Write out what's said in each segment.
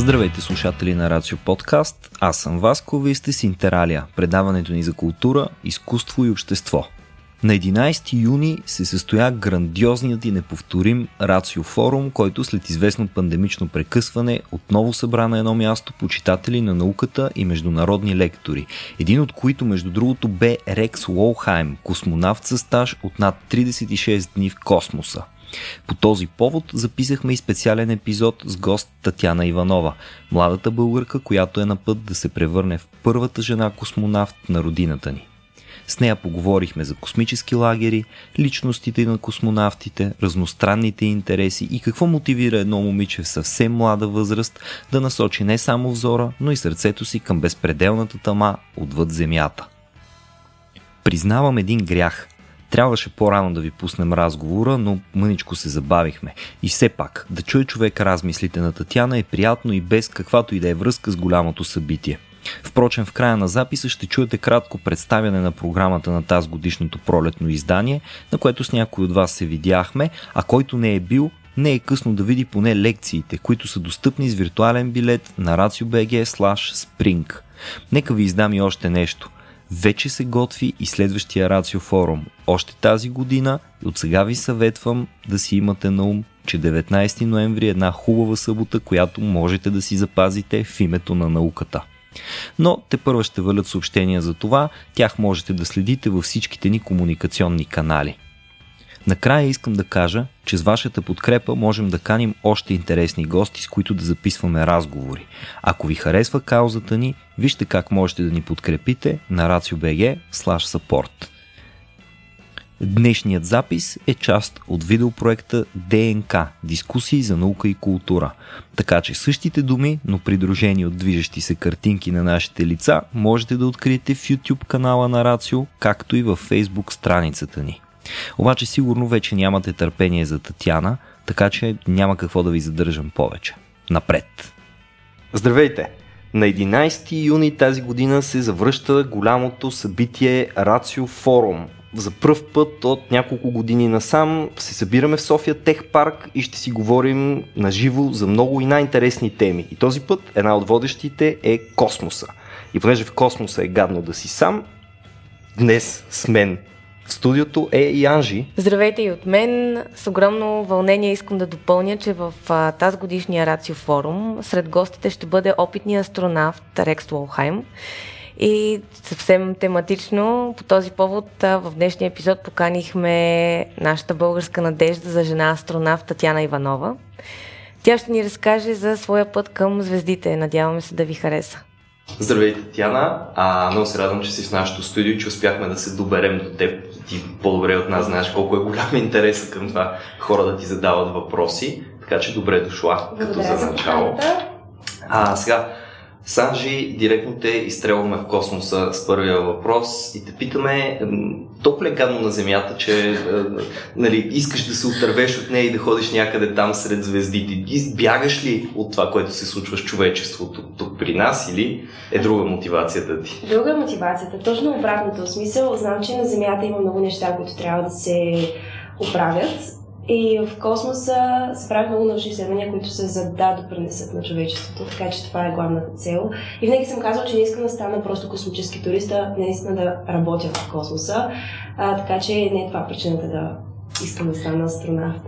Здравейте слушатели на Рацио Подкаст, аз съм Васко, вие сте с Интералия, предаването ни за култура, изкуство и общество. На 11 юни се състоя грандиозният и неповторим Рацио форум, който след известно пандемично прекъсване отново събра на едно място почитатели на науката и международни лектори, един от които между другото бе Рекс Уолхайм, космонавт със стаж от над 36 дни в космоса. По този повод записахме и специален епизод с гост Татяна Иванова, младата българка, която е на път да се превърне в първата жена космонавт на родината ни. С нея поговорихме за космически лагери, личностите на космонавтите, разностранните интереси и какво мотивира едно момиче в съвсем млада възраст да насочи не само взора, но и сърцето си към безпределната тъма отвъд Земята. Признавам един грях – Трябваше по-рано да ви пуснем разговора, но мъничко се забавихме. И все пак, да чуе човек размислите на Татяна е приятно и без каквато и да е връзка с голямото събитие. Впрочем, в края на записа ще чуете кратко представяне на програмата на тази годишното пролетно издание, на което с някой от вас се видяхме, а който не е бил, не е късно да види поне лекциите, които са достъпни с виртуален билет на RACIO.BG Spring. Нека ви издам и още нещо – вече се готви и следващия Рацио форум. Още тази година и от сега ви съветвам да си имате на ум, че 19 ноември е една хубава събота, която можете да си запазите в името на науката. Но те първа ще валят съобщения за това, тях можете да следите във всичките ни комуникационни канали. Накрая искам да кажа, че с вашата подкрепа можем да каним още интересни гости, с които да записваме разговори. Ако ви харесва каузата ни, вижте как можете да ни подкрепите на RACIO.BG support. Днешният запис е част от видеопроекта ДНК – дискусии за наука и култура. Така че същите думи, но придружени от движещи се картинки на нашите лица, можете да откриете в YouTube канала на Рацио, както и във Facebook страницата ни. Обаче сигурно вече нямате търпение за Татяна, така че няма какво да ви задържам повече. Напред! Здравейте! На 11 юни тази година се завръща голямото събитие Рацио Форум. За пръв път от няколко години насам се събираме в София Тех Парк и ще си говорим на живо за много и най-интересни теми. И този път една от водещите е космоса. И понеже в космоса е гадно да си сам, днес с мен в студиото е и Анжи. Здравейте и от мен. С огромно вълнение искам да допълня, че в тази годишния Рацио форум сред гостите ще бъде опитният астронавт Рекс Уолхайм. И съвсем тематично по този повод в днешния епизод поканихме нашата българска надежда за жена астронавт Татяна Иванова. Тя ще ни разкаже за своя път към звездите. Надяваме се да ви хареса. Здравейте, Тяна. А, много се радвам, че си в нашото студио, че успяхме да се доберем до теб. Ти по-добре от нас знаеш колко е голям интерес към това хора да ти задават въпроси. Така че добре дошла, Благодаря като за начало. А, сега, Санжи, директно те изстрелваме в космоса с първия въпрос и те питаме толкова ли е гадно на Земята, че нали, искаш да се отървеш от нея и да ходиш някъде там сред звездите. Бягаш ли от това, което се случва с човечеството тук при нас или е друга мотивацията ти? Друга е мотивацията. Точно обратното. В смисъл, знам, че на Земята има много неща, които трябва да се оправят и в космоса се правят много научни изследвания, които се за да допринесат на човечеството, така че това е главната цел. И винаги съм казвала, че не искам да стана просто космически турист, а наистина да работя в космоса. А, така че не е това причината да искам да стана астронавт.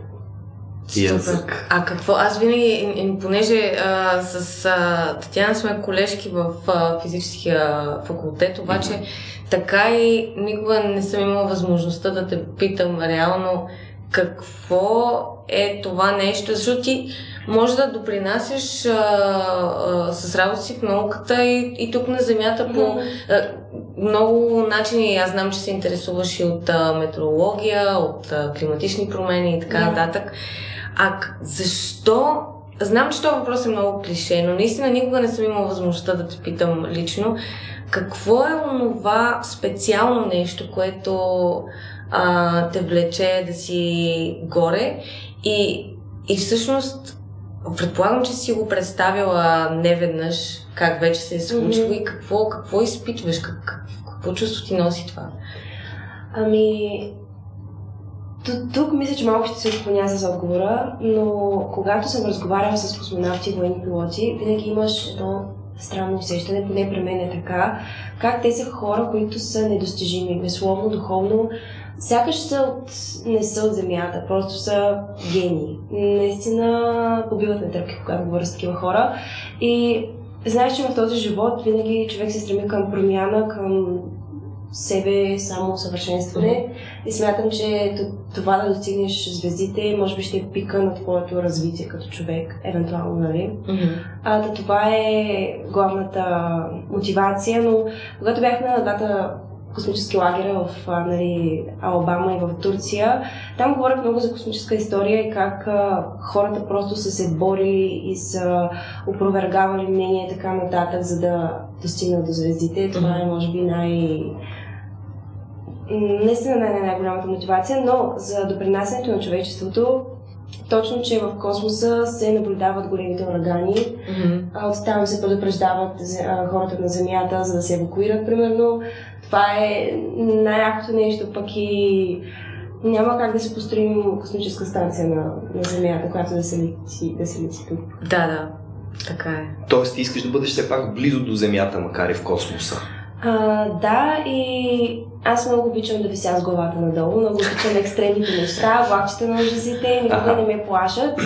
Супер. А какво? Аз винаги, понеже а, с а, Татьяна сме колежки в а, физическия факултет, обаче mm-hmm. така и никога не съм имала възможността да те питам реално какво е това нещо, защото ти може да допринасяш а, а, с работа си в науката и, и тук на Земята по а, много начини. Аз знам, че се интересуваш и от а, метеорология, от а, климатични промени и така yeah. нататък. А защо Знам, че този въпрос е много клише, но наистина никога не съм имала възможността да те питам лично. Какво е онова специално нещо, което а, те влече да си горе и, и всъщност предполагам, че си го представила неведнъж как вече се е случило mm-hmm. и какво, какво изпитваш, как, как, какво чувство ти носи това? Ами, Тук мисля, че малко ще се отклоня с отговора, но когато съм разговаряла с космонавти и военни пилоти, винаги имаш едно странно усещане, поне при мен е така, как те са хора, които са недостижими, безусловно, духовно, сякаш са от, не са от земята, просто са гении. Наистина побиват ме тръпки, когато говоря с такива хора. И знаеш, че в този живот винаги човек се стреми към промяна, към себе само съвършенстване. И смятам, че това да достигнеш звездите, може би ще е пика на твоето развитие като човек, евентуално, нали? Mm-hmm. А, да, това е главната мотивация, но когато бяхме на двата космически лагера в нали, Алабама и в Турция. Там говорят много за космическа история и как а, хората просто са се борили и са опровергавали мнение и така нататък, за да достигнат до звездите. Това е, може би, най- наистина най- най-голямата мотивация, но за допринасянето на човечеството точно, че в космоса се наблюдават големите урагани. Mm-hmm. От там се предупреждават хората на Земята, за да се евакуират, примерно. Това е най-якото нещо, пък и няма как да се построим космическа станция на, на Земята, която да се лети, да се лети тук. Да, да. Така е. Тоест, ти искаш да бъдеш все пак близо до Земята, макар и в космоса. А, да, и аз много обичам да вися с главата надолу, много обичам екстремните неща, влакчета на ужасите, никога не ме плашат.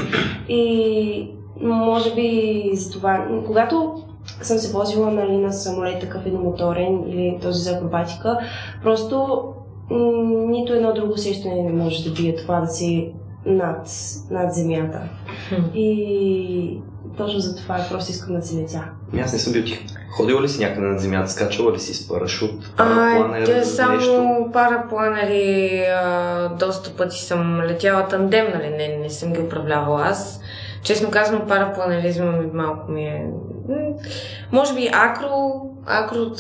И може би за това, когато съм се возила нали, на самолет такъв едномоторен или този за акробатика, просто м- нито едно друго усещане не може да бие това да си над, над земята. И точно за това просто искам да си летя. Ами аз не съм бил ти. Ходила ли си някъде на земята, скачала ли си с парашут, парапланер, а, само нещо? парапланери, а, доста пъти съм летяла тандем, нали, не, не съм ги управлявала аз. Честно казвам, парапланеризма ми малко ми е... Може би акро, акро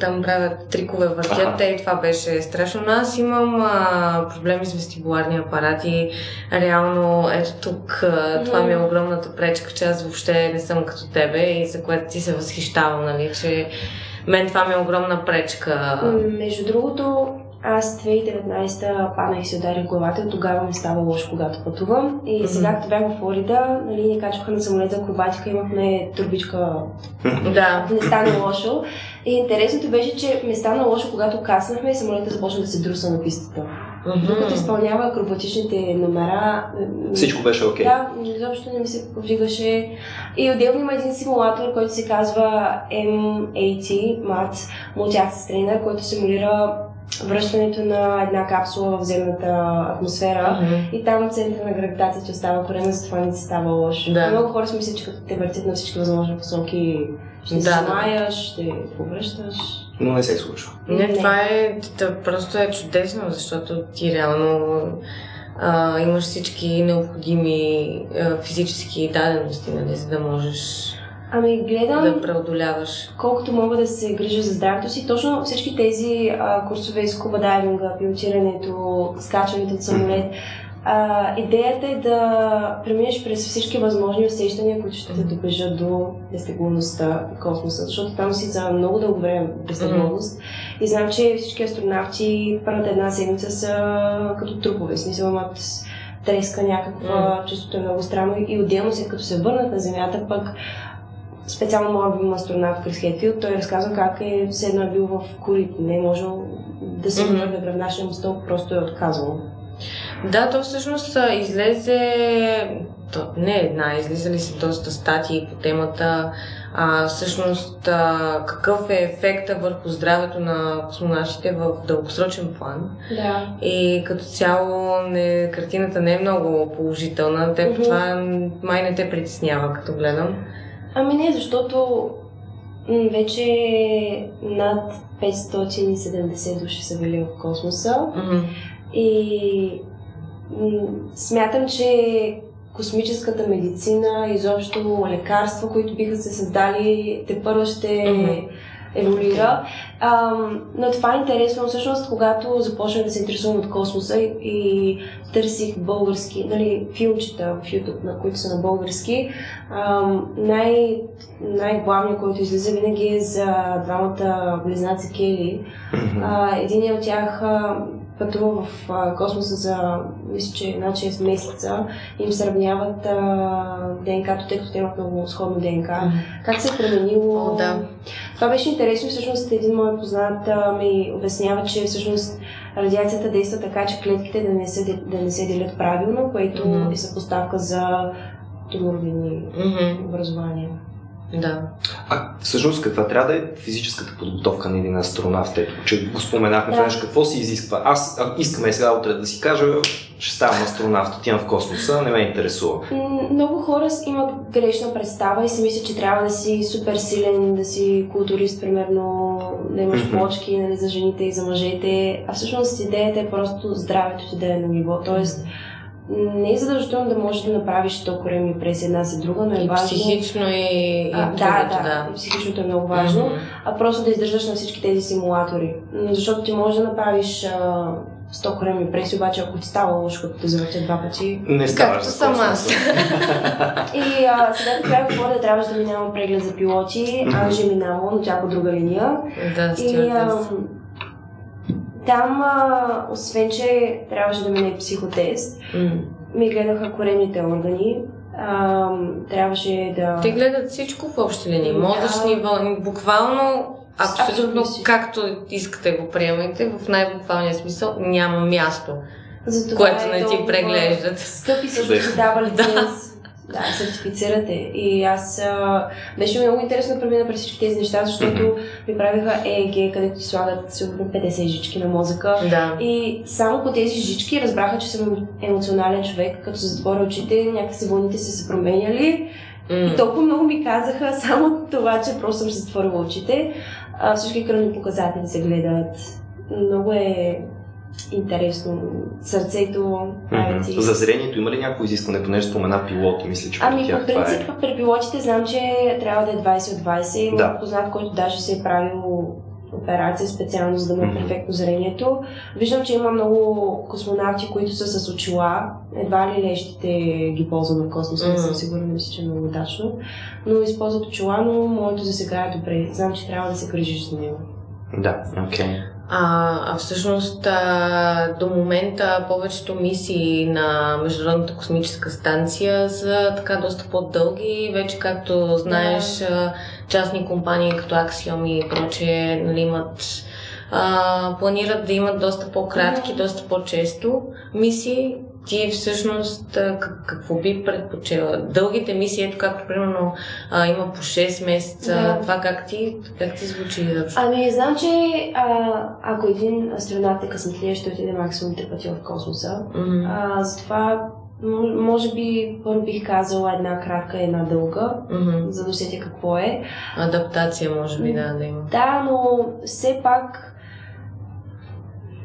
там правят трикове въртят, те и това беше страшно. Но аз имам а, проблеми с вестибуларни апарати. Реално, ето тук, а, това ми е огромната пречка, че аз въобще не съм като тебе и за което ти се възхищавам, нали, че мен това ми е огромна пречка. Между другото, аз 2019 паднах и се ударих главата тогава ми става лошо, когато пътувам. И сега, като бях в Флорида, нали, ни качваха на самолет за акробатика, имахме турбичка. да. Не стана лошо. И интересното беше, че ми стана лошо, когато каснахме и самолета започна да се друса на пистата. Mm-hmm. Докато изпълнява акробатичните номера. Всичко беше окей. Okay. Да, изобщо не ми се повдигаше. И отделно има един симулатор, който се казва M80 MAT Multi-Axis Trainer, който симулира връщането на една капсула в земната атмосфера mm-hmm. и там центъра на гравитацията остава корена, затова не си става лошо. Да. Много хора си мислят, че като те въртят на всички възможни посоки, ще да, се смаяш, ще повръщаш. Но не се случва. Не, не. това е, да, просто е чудесно, защото ти реално а, имаш всички необходими а, физически дадености, нали, за да можеш Ами гледам да преодоляваш. Колкото мога да се грижа за здравето си, точно всички тези а, курсове скуба дайвинга, пилотирането, скачането от самолет, а, идеята е да преминеш през всички възможни усещания, които ще те доближат до безтегловността и космоса, защото там си за много дълго време. Mm-hmm. И знам, че всички астронавти първата една седмица са като трупове, смисъл имат треска някаква, mm-hmm. чувството е много странно и отделно след като се върнат на Земята, пък специално моят любим астронавт Крис Хетфилд, той разказва как е все едно е бил в корито, не е можел да се върне mm-hmm. нашия стълб, просто е отказал. Да, то всъщност излезе, то, не една, излизали се доста статии по темата, а, всъщност а, какъв е ефекта върху здравето на космонавтите в дългосрочен план. Да. И като цяло не, картината не е много положителна. Те mm-hmm. това май не те притеснява, като гледам. Ами не, защото вече над 570 души са били в космоса. Mm-hmm. И смятам, че космическата медицина, изобщо лекарства, които биха се създали, те първо ще mm-hmm еволюира. А, но това е интересно. Всъщност, когато започнах да се интересувам от космоса и, и търсих български, нали, филчета в YouTube, на които са на български, а, най- най-главният, който излиза винаги е за двамата близнаци Кели. А, един от тях пътува в космоса за, мисля, че над 6 месеца, им сравняват а, ДНК-то, тъй като те имат много сходно ДНК. Mm-hmm. Как се е променило? О, да. Това беше интересно. Всъщност един мой познат а, ми обяснява, че всъщност радиацията действа така, че клетките да не се, да не се делят правилно, което mm-hmm. е съпоставка за туморни mm-hmm. образования. Да. А всъщност каква трябва да е физическата подготовка на един астронавт? Ето, че го споменахме, да. какво се изисква? Аз а, искаме сега утре да си кажа, ще ставам астронавт, отивам в космоса, не ме интересува. Много хора имат грешна представа и си мислят, че трябва да си супер силен, да си културист, примерно, да имаш плочки нали, за жените и за мъжете. А всъщност идеята е просто здравето ти да е на ниво. Тоест, не е задължително да можеш да направиш толкова големи през една за друга, но е и важно. Психично и, а, и да, да, да, да. Психичното е много важно, mm-hmm. а просто да издържаш на всички тези симулатори. Защото ти можеш да направиш а, 100 големи преси, обаче ако ти става лошо, като те завъртя два пъти. Не става. Както съм аз. и а, сега така какво да трябваше да минавам преглед за пилоти, mm-hmm. аз ще минавам, но тя по друга линия. Да, и, а, там, а, освен че трябваше да мине психотест, mm. ми гледаха коремните органи. А, трябваше да... Те гледат всичко в общи линии. Мозъчни да. вълни. Буквално, абсолютно, абсолютно както искате го приемайте, в най-буквалния смисъл няма място, За което е не ти преглеждат. Скъпи също си дава лиценз. Да, сертифицирате. И аз а, беше много интересно да премина през всички тези неща, защото ми правиха ЕЕГ, където ти слагат сигурно 50 жички на мозъка. Да. И само по тези жички разбраха, че съм емоционален човек, като се затворя очите, някакси вълните са се променяли. Mm. И толкова много ми казаха само това, че просто съм се затворила очите. А, всички кръвни показатели се гледат. Много е интересно. Сърцето, mm-hmm. За зрението има ли някакво изискване, понеже спомена пилоти, мисля, че Ами, по принцип, е... при пилотите знам, че трябва да е 20 от 20. Има да. познат, който даже се е правил операция специално, за да му е mm-hmm. перфектно зрението. Виждам, че има много космонавти, които са с очила. Едва ли лещите ги ползват в космоса, mm-hmm. не съм сигурна, мисля, че е много удачно. Но използват очила, но моето за сега е добре. Знам, че трябва да се грижиш за него. Да, окей. Okay. А, а всъщност а, до момента повечето мисии на Международната космическа станция са така доста по-дълги. Вече, както знаеш, частни компании като Axiom и прочее нали, имат а, планират да имат доста по-кратки, доста по-често мисии, ти всъщност какво би предпочела? Дългите мисии, ето както примерно а, има по 6 месеца, да. това как ти, как ти звучи? Ами, знам, че а, ако един астронавт е късметлия, ще отиде максимум три пъти в космоса. Mm-hmm. А, затова може би първо бих казала една кратка и една дълга, mm-hmm. за да усетя какво е. Адаптация може би да, да има. Да, но все пак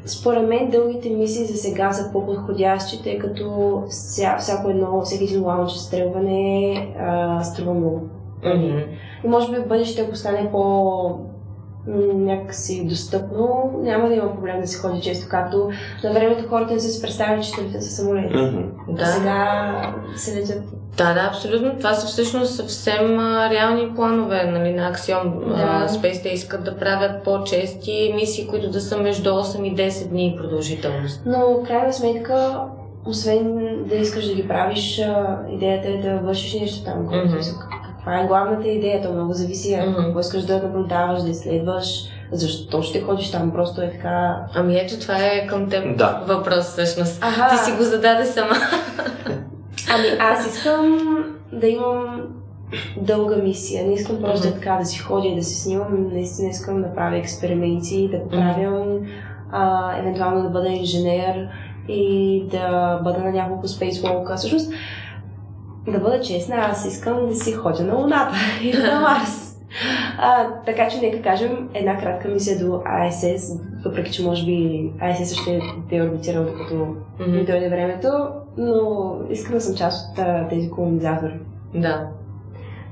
според мен дългите мисии за сега са по-подходящи, тъй като вся, всяко едно, всеки един лаунч стрелване а, струва много. Mm-hmm. И може би в бъдеще, ако стане по някакси достъпно, няма да има проблем да се ходи често, както на времето хората не са си представили, че ще летят със самолети. Mm-hmm. Да. сега се летят да, да, абсолютно. Това са всъщност съвсем а, реални планове нали, на Axiom. Да. Space те искат да правят по-чести мисии, които да са между 8 и 10 дни продължителност. Но в крайна сметка, освен да искаш да ги правиш, идеята е да вършиш нещо там. Mm-hmm. Каква е главната идея? То много зависи. Mm-hmm. Какво искаш да наблюдаваш, да изследваш, защо ще ходиш там, просто е така... Ами ето, това е към теб да. въпрос всъщност. Ага. Ти си го зададе сама. Ами аз искам да имам дълга мисия. Не искам просто mm-hmm. така да си ходя и да се снимам. Наистина искам да правя експерименти, да правя, mm-hmm. евентуално да бъда инженер и да бъда на няколко спейсволка. Всъщност, да бъда честна, аз искам да си ходя на Луната и на Марс. А, така че нека кажем една кратка мисия до АСС, въпреки че може би АСС ще те орбитира докато mm-hmm. дойде времето, но искам да съм част от а, тези колонизатори. Да.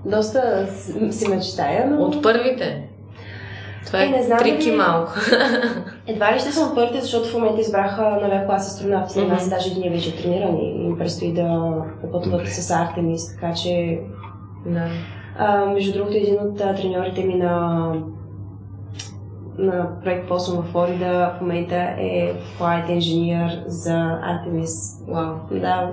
Доста си мечтая, но... От първите? Това е, е не знам трики ли... малко. Едва ли ще съм първите, защото в момента избраха на клас астронавти. Mm-hmm. Нас даже ние вече тренирани им предстои да пътуват с Артемис, така че... Да. А, между другото, един от а, треньорите ми на на проект Посъм в Флорида в момента е Flight Engineer за Artemis. Вау. Да,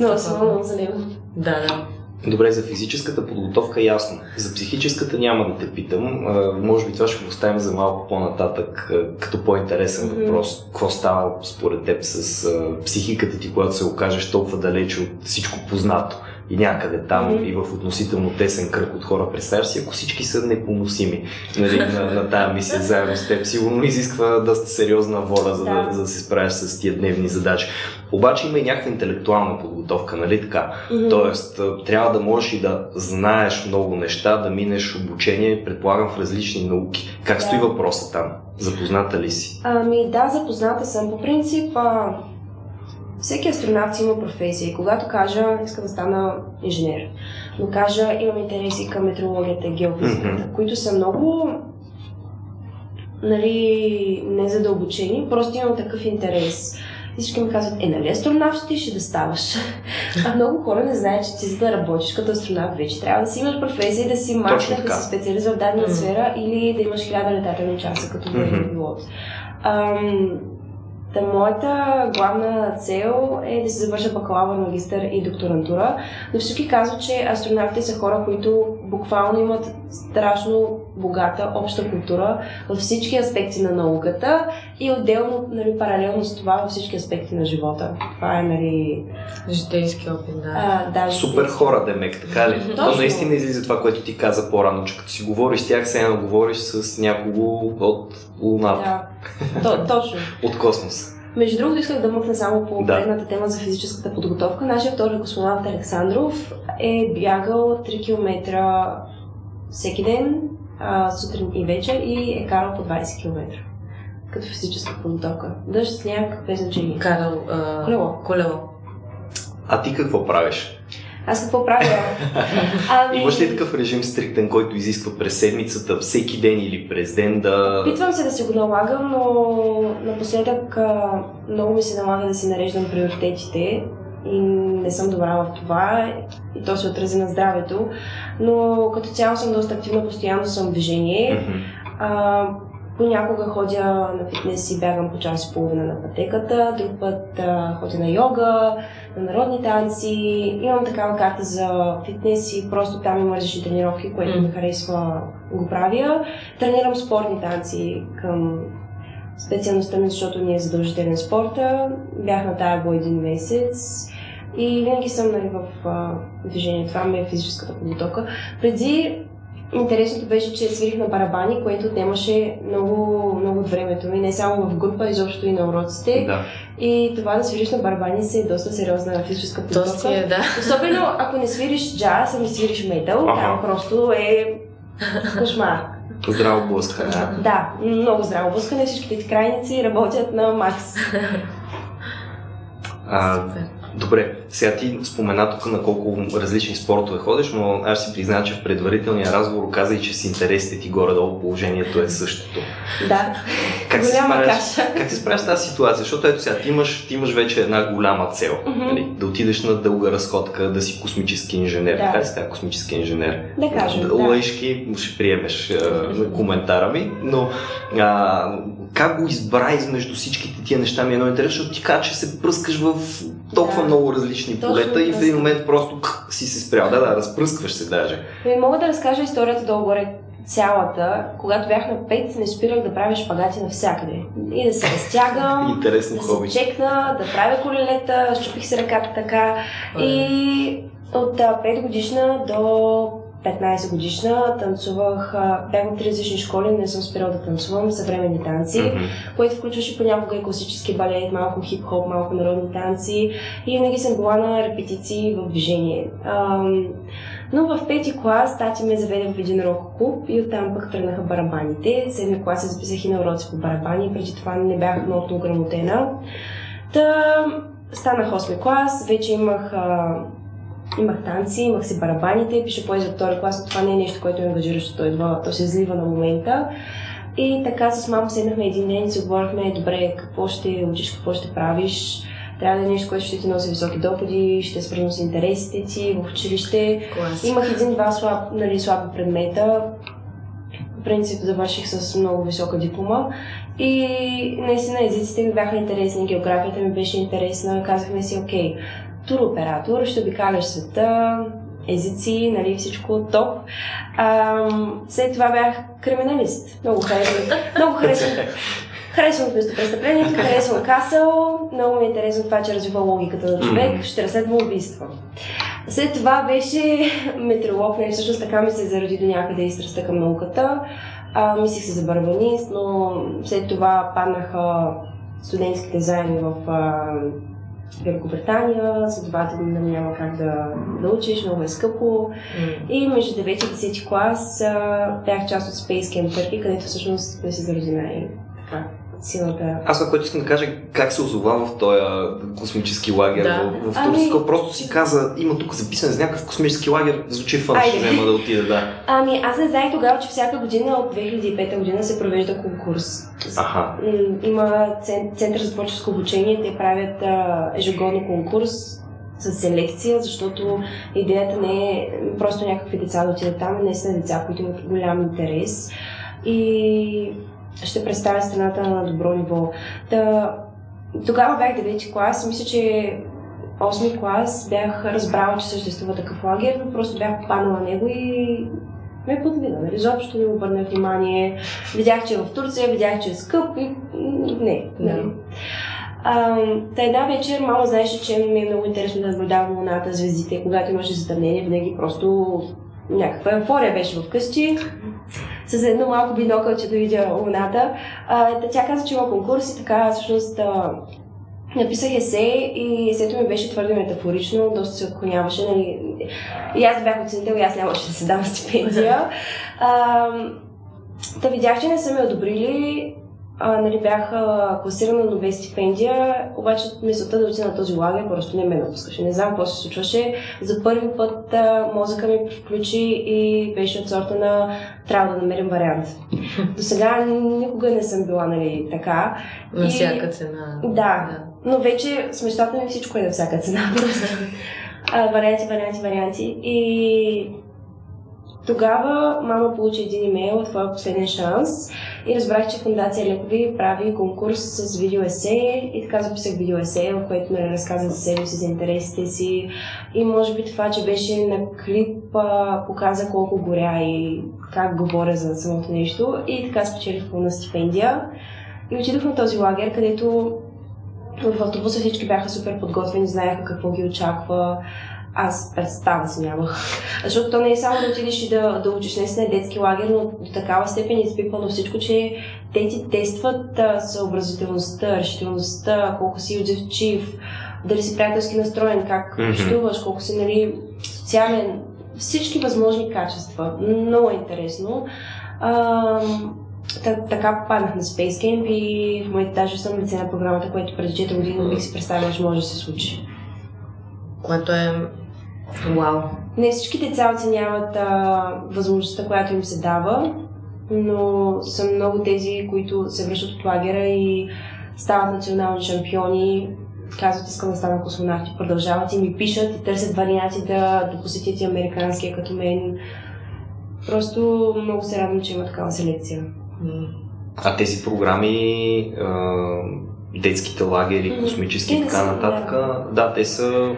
много за него. Да, да. Добре, за физическата подготовка ясно. За психическата няма да те питам. А, Може би това ще го оставим за малко по-нататък, а, като по-интересен Мгм. въпрос. Какво става според теб с а, психиката ти, когато се окажеш толкова далече от всичко познато и някъде там и в относително тесен кръг от хора. Представяш си, ако всички са непоносими нали, на, на тази мисия заедно с теб, сигурно изисква доста сериозна воля, за да, Да. за да се справиш с тия дневни задачи. Обаче има и някаква интелектуална подготовка, нали така? Мгм. Тоест, трябва да можеш и да знаеш много неща, да минеш обучение, предполагам, в различни науки. Как Да. стои въпроса там? Запозната ли си? Ами да, запозната съм. По принцип, а, всеки астронавт си има професия. Когато кажа, искам да стана инженер, но кажа, имам интереси към метеорологията и геофизиката, Мгм. които са много нали, незадълбочени, просто имам такъв интерес. И всички ми казват, е, нали астронавт ти ще да ставаш? А много хора не знаят, че ти за да работиш като астронавт вече трябва да си имаш професия, и да си така. да си специалист в дадена Мгм. сфера или да имаш хиляда летателни часа като военен пилот. Ам, Та моята главна цел е да се завърша бакалавър, магистър и докторантура, но всички казват, че астронавтите са хора, които буквално имат страшно богата обща култура във всички аспекти на науката и отделно, нали, паралелно с това във всички аспекти на живота. Това е, нали... Житейски опит, да. А, да, Супер хора, Демек, така ли? То наистина излиза това, което ти каза по-рано, че като си говориш с тях, се едно говориш с някого от Луната, Да, то, точно. от космоса. Между другото, исках да мъкна само по Да. предната тема за физическата подготовка. Нашия втори космонавт Александров е бягал 3 км всеки ден, а, сутрин и вечер и е карал по 20 км като физическа подготовка. Дъжд, сняг, без значение. Карал а... Колело. колело. А ти какво правиш? Аз какво правя? Ами, Имаш ли такъв режим стриктен, който изисква през седмицата, всеки ден или през ден да... Опитвам се да си го налагам, но напоследък а, много ми се налага да си нареждам приоритетите и не съм добра в това и то се отрази на здравето, но като цяло съм доста активна, постоянно съм в движение. А, понякога ходя на фитнес и бягам по час и половина на пътеката, друг път а, ходя на йога, на народни танци. Имам такава карта за фитнес и просто там има различни тренировки, което ми харесва го правя. Тренирам спортни танци към специалността ми, защото ни е задължителен спорта. Бях на тая един месец и винаги съм нали, в а, движение. Това ми е физическата подготовка. Преди Интересното беше, че свирих на барабани, което отнемаше много, много от времето ми, не само в група, изобщо и на уроците. Да. И това да свириш на барабани се е доста сериозна физическа То си подготовка. е, да. Особено ако не свириш джаз, ами свириш метал, Аха. там просто е кошмар. Здраво блъскане. Да, много здраво блъскане, всичките ти крайници работят на макс. А, Супер. Добре, сега ти спомена тук на колко различни спортове ходиш, но аз си призная, че в предварителния разговор каза и че с интересите ти горе-долу положението е същото. Да, Как се, голяма справяш, каша. как се справяш с тази ситуация? Защото ето сега, ти имаш, ти имаш вече една голяма цел. Мгм. Нали? Да отидеш на дълга разходка, да си космически инженер. Да. Така ли става космически инженер? Да кажем, да. Лъжки, ще приемеш а, коментара ми, но а, как го избра измежду всичките тия неща ми е много интересно, защото ти каза, че се пръскаш в толкова Да. много различни Точно полета и в един момент просто къх, си се спрял. Да, да, разпръскваш се даже. Ами, мога да разкажа историята долу-горе цялата. Когато бях на 5, не спирах да правя шпагати навсякъде. И да се разтягам, Интересно да хоби. се чекна, да правя колелета, щупих се ръката така. И от а, 5 годишна до 15 годишна танцувах, бях в три различни школи, не съм спирала да танцувам съвременни танци, Мгм. което включваше понякога и класически балет, малко хип-хоп, малко народни танци и винаги съм била на репетиции в движение. Ам, но в пети клас тати ме заведе в един рок клуб и оттам пък тръгнаха барабаните. Седми клас се записах и на уроци по барабани, преди това не бях много ограмотена. Та станах 8 клас, вече имах а, Имах танци, имах си барабаните, пише поезия за втори клас, но това не е нещо, което ме ангажира, защото той идва, то се излива на момента. И така с мама седнахме един ден и си говорихме, добре, какво ще учиш, какво ще правиш. Трябва да е нещо, което ще ти носи високи доходи, ще свързано с интересите ти в училище. Клас. Имах един-два слаб, нали, слаби предмета. по принцип завърших с много висока диплома и наистина езиците ми бяха интересни, географията ми беше интересна, казахме си, окей, туроператор, ще обикаляш света, езици, нали, всичко топ. А, след това бях криминалист. Много харесвам. Много харесвам. Харесвам местопрестъплението, харесвам касъл, много ми е интересно това, че развива логиката на човек, ще разследва убийства. След това беше метеоролог, не всъщност така ми се заради до някъде и страстта към науката. А, мислих се за барбанист, но след това паднаха студентските заеми в а, Великобритания, следователно няма как да, да учиш, много е скъпо. Mm. И между 9 и 10 клас а, бях част от Space Camp Turkey, където всъщност да се заради най- така силата. Аз това, което искам да кажа, как се озова в този космически лагер да. в, в Турско. Ами... Просто си каза, има тук записан за някакъв космически лагер, звучи фан, ще взема да отида, да. Ами, аз не знаех тогава, че всяка година от 2005 година се провежда конкурс. Аха. Има Център за творческо обучение, те правят а, ежегодно конкурс с селекция, защото идеята не е просто някакви деца да отидат там, не са деца, които имат голям интерес. И ще представя страната на добро ниво. Да, тогава бях 9 клас, мисля, че 8 клас бях разбрала, че съществува такъв лагер, но просто бях попаднала на него и ме подвина. Нали? Изобщо не обърнах внимание. Видях, че е в Турция, видях, че е скъп и не. А, та една вечер мама знаеше, че ми е много интересно да наблюдавам луната, звездите. Когато имаше затъмнение, винаги просто някаква еуфория беше вкъщи с едно малко бинокълче да видя луната. А, тя каза, че има конкурс и така всъщност а, написах есе и есето ми беше твърде метафорично, доста се отклоняваше. Нали. И аз бях оценител и аз нямаше да се дам стипендия. А, Та видях, че не са ме одобрили а, нали, бях а, класирана на две стипендия, обаче мисълта да отида на този лагер просто не ме напускаше. Не знам какво се случваше. За първи път а, мозъка ми включи и беше от сорта на трябва да намерим вариант. До сега никога не съм била нали, така. На и... всяка цена. Да, да, но вече с мечтата ми всичко е на всяка цена. а, варианти, варианти, варианти. И тогава мама получи един имейл от твоя последен шанс и разбрах, че Фундация Лекови прави конкурс с видео есе и така записах видео есе, в което ме разказа за себе си, за интересите си. И може би това, че беше на клип показа колко горя и как говоря за самото нещо. И така спечелих пълна стипендия. И отидох на този лагер, където в автобуса всички бяха супер подготвени, знаеха какво ги очаква аз представа си нямах. Защото то не е само да отидеш и да, да учиш, наистина е детски лагер, но до такава степен изпипано всичко, че те ти тестват съобразителността, решителността, колко си отзивчив, дали си приятелски настроен, как mm-hmm. общуваш, колко си нали, социален, всички възможни качества. Много е интересно. А, така попаднах на Space Camp и в момента даже съм лице на програмата, което преди 4 години бих си представила, че може да се случи. Което е Вау. Не всички деца оценяват а, възможността, която им се дава, но са много тези, които се връщат от лагера и стават национални шампиони, казват искам да стана космонавти, продължават и ми пишат и търсят варианти да, да посетят и американския като мен. Просто много се радвам, че има такава селекция. А тези програми детските лагери, космически и така нататък. Да. да, те са,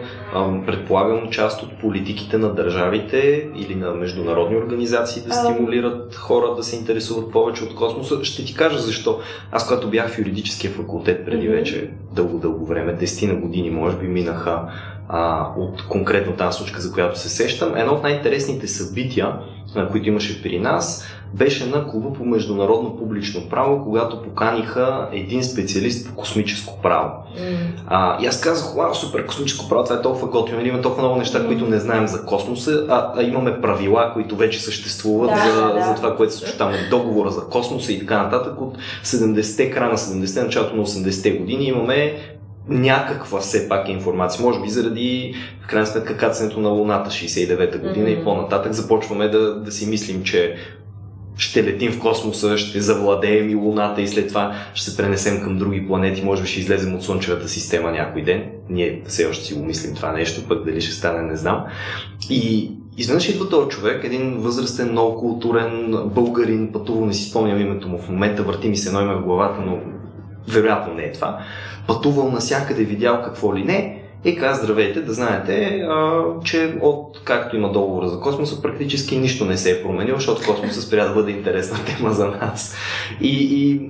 предполагам, част от политиките на държавите или на международни организации да стимулират хора да се интересуват повече от космоса. Ще ти кажа защо. Аз, когато бях в юридическия факултет преди вече дълго-дълго време, 10 на години, може би минаха а, от конкретно тази случка, за която се сещам, едно от най-интересните събития, които имаше при нас, беше на клуба по международно публично право, когато поканиха един специалист по космическо право. Mm. А, и аз казах, вау, супер, космическо право, това е толкова готино, нали, има толкова много неща, mm. които не знаем за космоса, а, а имаме правила, които вече съществуват да, за, да. за това, което се случва там, договора за космоса и така нататък. От 70-те, края на 70-те, началото на 80-те години имаме някаква все пак информация. Може би заради, в крайна сметка, кацането на Луната 69-та година mm-hmm. и по-нататък започваме да, да си мислим, че ще летим в космоса, ще завладеем и Луната и след това ще се пренесем към други планети, може би ще излезем от Слънчевата система някой ден. Ние все още си го това нещо, пък дали ще стане, не знам. И изведнъж идва този човек, един възрастен, много културен българин, пътувал, не си спомням името му в момента, върти ми се едно име в главата, но вероятно не е това. Пътувал насякъде, видял какво ли не, и каза, здравейте, да знаете, а, че от както има договора за космоса, практически нищо не се е променило, защото космоса спря да бъде интересна тема за нас. И, и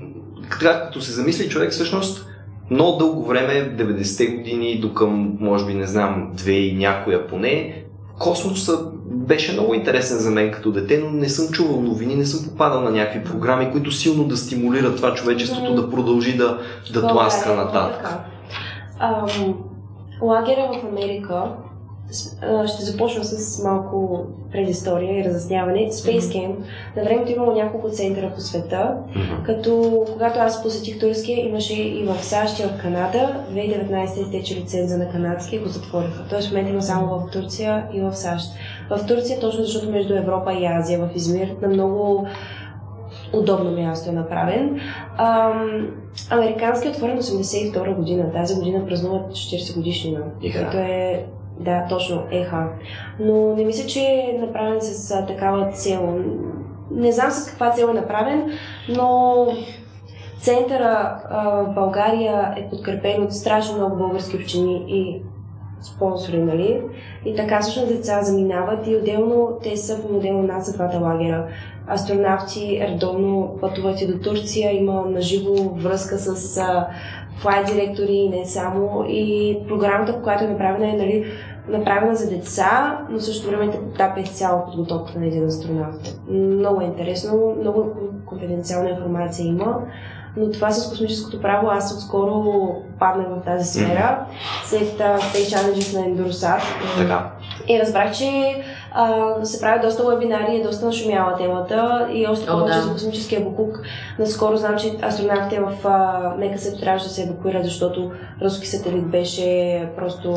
като се замисли човек, всъщност, много дълго време, 90-те години, до към, може би, не знам, две и някоя поне, космоса беше много интересен за мен като дете, но не съм чувал новини, не съм попадал на някакви програми, които силно да стимулират това човечеството да продължи да, да тласка нататък. Лагера в Америка ще започна с малко предистория и разясняване. Space Camp. На времето имало няколко центъра по света, като когато аз посетих Турския, имаше и в САЩ и в Канада. 2019 изтече лиценза на канадски и го затвориха. Тоест в момента има само в Турция и в САЩ. В Турция, точно защото между Европа и Азия, в Измир, на много удобно място е направен. Ам, американски е отворен 82 година. Тази година празнуват 40 годишнина. Което е да, точно, еха. Но не мисля, че е направен с а, такава цел. Не знам с каква цел е направен, но центъра а, България е подкрепен от страшно много български общини и спонсори, нали? И така всъщност деца заминават и отделно те са по модел на за двата лагера. Астронавти редовно пътуват и до Турция, има наживо връзка с флайт директори и не само. И програмата, която е направена е нали, направена за деца, но също време етап е цяла подготовка на един астронавт. Много е интересно, много конфиденциална информация има, но това с космическото право аз отскоро паднах в тази сфера след Space Challenges на Endurosat. Така. И разбрах, че а, се правят доста вебинари, е доста нашумяла темата и още повече да. за космическия буклук. Наскоро знам, че астронавтите в а, Мека се трябваше да се евакуират, защото руски сателит беше просто...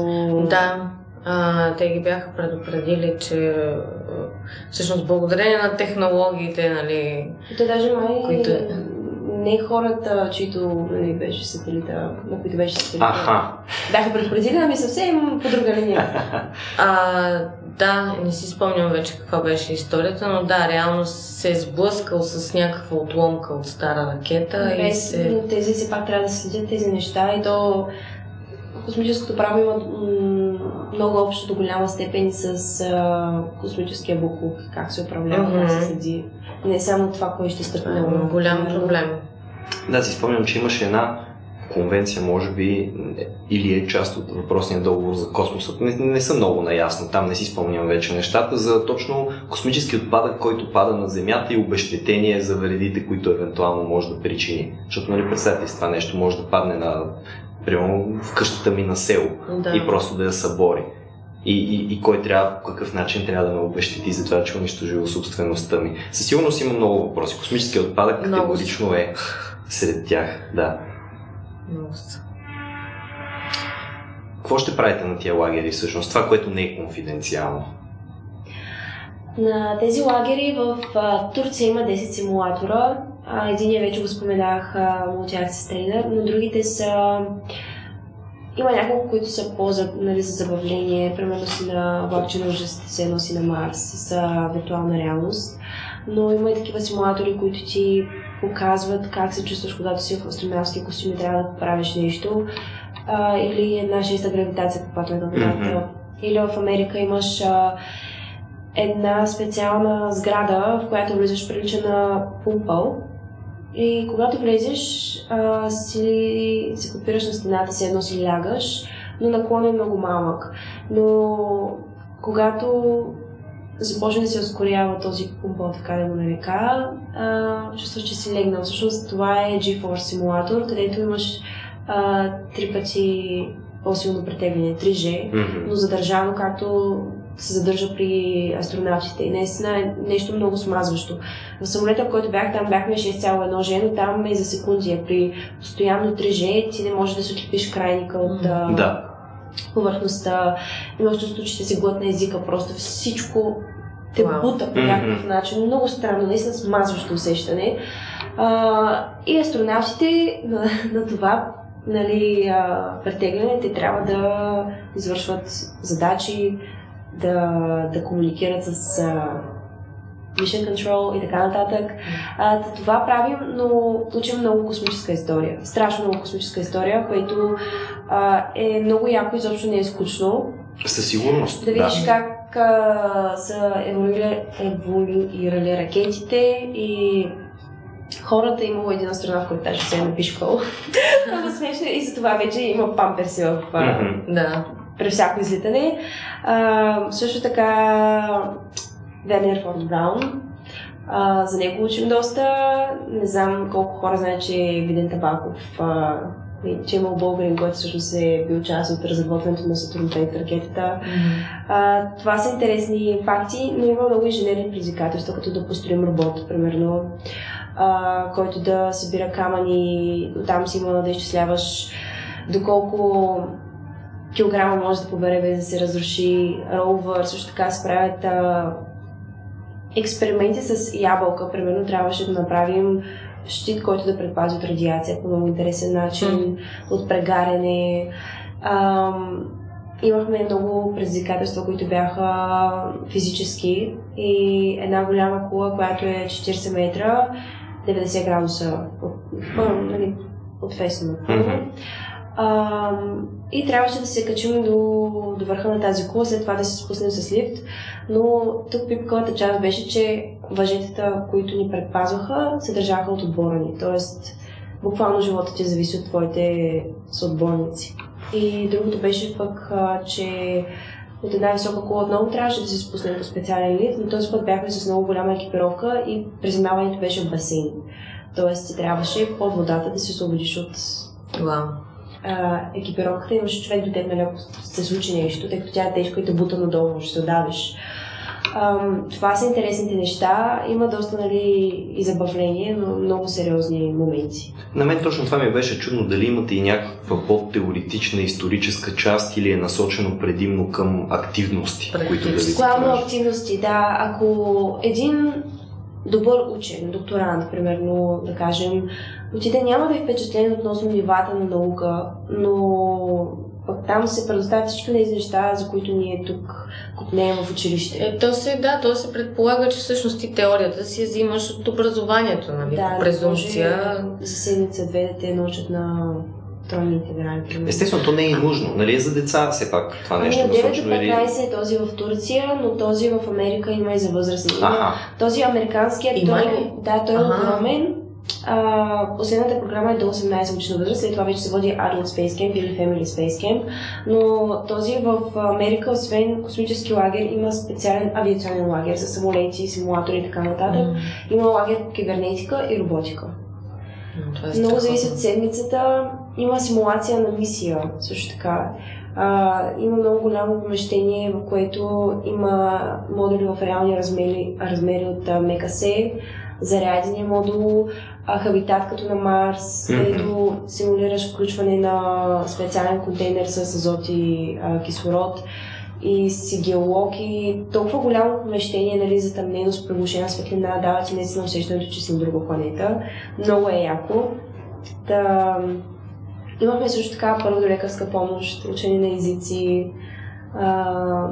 Да а, те ги бяха предупредили, че всъщност благодарение на технологиите, нали... То даже май които... не хората, чието нали, беше сателита, на които беше сателита. Аха. Бяха предупредили, ами съвсем по друга линия. а, да, не си спомням вече каква беше историята, но да, реално се е сблъскал с някаква отломка от стара ракета. Без, и се... но тези си пак трябва да следят тези неща и то космическото право има много общо до голяма степен с а, космическия буклук, как се управлява, mm-hmm. как се следи. Не само това, кой ще стъпи на Луна. Голям проблем. Да, си спомням, че имаше една конвенция, може би, или е част от въпросния договор за космоса. Не, не съм много наясно, там не си спомням вече нещата, за точно космически отпадък, който пада на Земята и обещетение за вредите, които евентуално може да причини. Защото, нали, представете си, това нещо може да падне на примерно в къщата ми на село да. и просто да я събори. И, и, и кой трябва, по какъв начин трябва да ме обещати за това, че унищожило собствеността ми. Със сигурност има много въпроси. Космическият отпадък категорично е сред тях. Да. Много Какво ще правите на тия лагери всъщност? Това, което не е конфиденциално. На тези лагери в Турция има 10 симулатора, а, единия вече го споменах, Multi-Access Trainer, но другите са... Има няколко, които са по нали, за забавление, примерно си на влакче на ужасите се носи на Марс за виртуална реалност. Но има и такива симулатори, които ти показват как се чувстваш, когато си в астронавтски костюм и трябва да правиш нещо. А, или една шеста гравитация, каквато е на водата. Mm-hmm. Или в Америка имаш а, една специална сграда, в която влизаш прилича на пумпъл и когато влезеш, а, си се подпираш на стената, си едно си лягаш, но наклон е много малък. Но когато започне да се ускорява този пумпъл, така да го нарека, чувстваш, че си легнал. Всъщност това е GeForce симулатор, където имаш а, три пъти по-силно претегляне, 3G, mm-hmm. но задържано както се задържа при астронавтите. И наистина е нещо много смазващо. В самолета, в който бях, там бяхме 6,1 G, но там е за секунди. При постоянно 3G ти не можеш да се отлепиш крайника от да. повърхността. Имаш чувство, че ще си глътна езика. Просто всичко те wow. бута по някакъв mm-hmm. начин. Много странно, наистина смазващо усещане. А, и астронавтите на, на това нали, претегляне, те трябва да извършват задачи, да, да комуникират с а, Mission Control и така нататък. А, това правим, но учим много космическа история. Страшно много космическа история, което а, е много яко, изобщо не е скучно. Със сигурност. Да видиш да. как а, са еволюирали, еволюирали ракетите и хората имало един страна, в която даже се е напишкал. Много смешно и за това вече има памперси в, mm-hmm. да, при всяко излитане. А, също така Вернер фон Браун. А, за него учим доста. Не знам колко хора знаят, че Виден Табаков а, че има българин, който всъщност е бил част от разработването на Сатурн 5 ракетата. Mm-hmm. А, това са интересни факти, но има много инженерни предизвикателства, като да построим робот, примерно, а, който да събира камъни, там си има да изчисляваш доколко килограма може да побере без да се разруши. Ровър, също така се правят а, експерименти с ябълка. Примерно трябваше да направим щит, който да предпази от радиация по много интересен начин, mm. от прегаряне. Ам, имахме много предизвикателства, които бяха физически и една голяма кула, която е 40 метра, 90 градуса от, нали, от феса на mm-hmm. А, и трябваше да се качим до, до върха на тази кула, след това да се спуснем с лифт. Но тук пипковата част беше, че въжетата, които ни предпазваха, се държаха от отбора ни. Тоест, буквално живота ти зависи от твоите съотборници. И другото беше пък, че от една висока кола отново трябваше да се спуснем по специален лифт, но този път бяхме с много голяма екипировка и приземяването беше в басейн. Тоест ти трябваше под водата да се освободиш от wow а, екипировката, имаше човек до теб, нали, ако се случи нещо, тъй като тя е тежка и те бута надолу, да се отдавиш. Това са интересните неща. Има доста нали, и забавление, но много сериозни моменти. На мен точно това ми беше чудно. Дали имате и някаква по-теоретична историческа част или е насочено предимно към активности, които да ви Главно активности, да. Ако един добър учен, докторант, примерно, да кажем, отиде няма да е впечатлен относно нивата на наука, но пък там се предоставят всички тези неща, за които ние тук купнеем в училище. Е, то се, да, то се предполага, че всъщност и теорията си я взимаш от образованието, нали? Да, презумпция. За седмица-две да те научат на тройни интеграли. Естествено, то не е нужно. Нали е за деца все пак това ами, нещо? Ами, 9 до 15 е този в Турция, но този в Америка има и за възрастни. Ага. Този американският, има той, да, той е огромен. Uh, последната програма е до 18 годишна възраст, след това вече се води Adult Space Camp или Family Space Camp, но този в Америка, освен космически лагер, има специален авиационен лагер с самолети, симулатори и така нататък. Mm. Има лагер по кибернетика и роботика. Mm, Много зависи от седмицата. Има симулация на мисия също така. А, има много голямо помещение, в което има модули в реални размери, размери от МКС, зарядения модул, а, хабитат като на Марс, където симулираш включване на специален контейнер с азот и а, кислород и си геолог и толкова голямо помещение, нали, затъмнено с приглушена светлина, дава ти наистина усещането, че си на друга планета. Много е яко. Да, Имахме също така първо до лекарска помощ, учени на езици. А...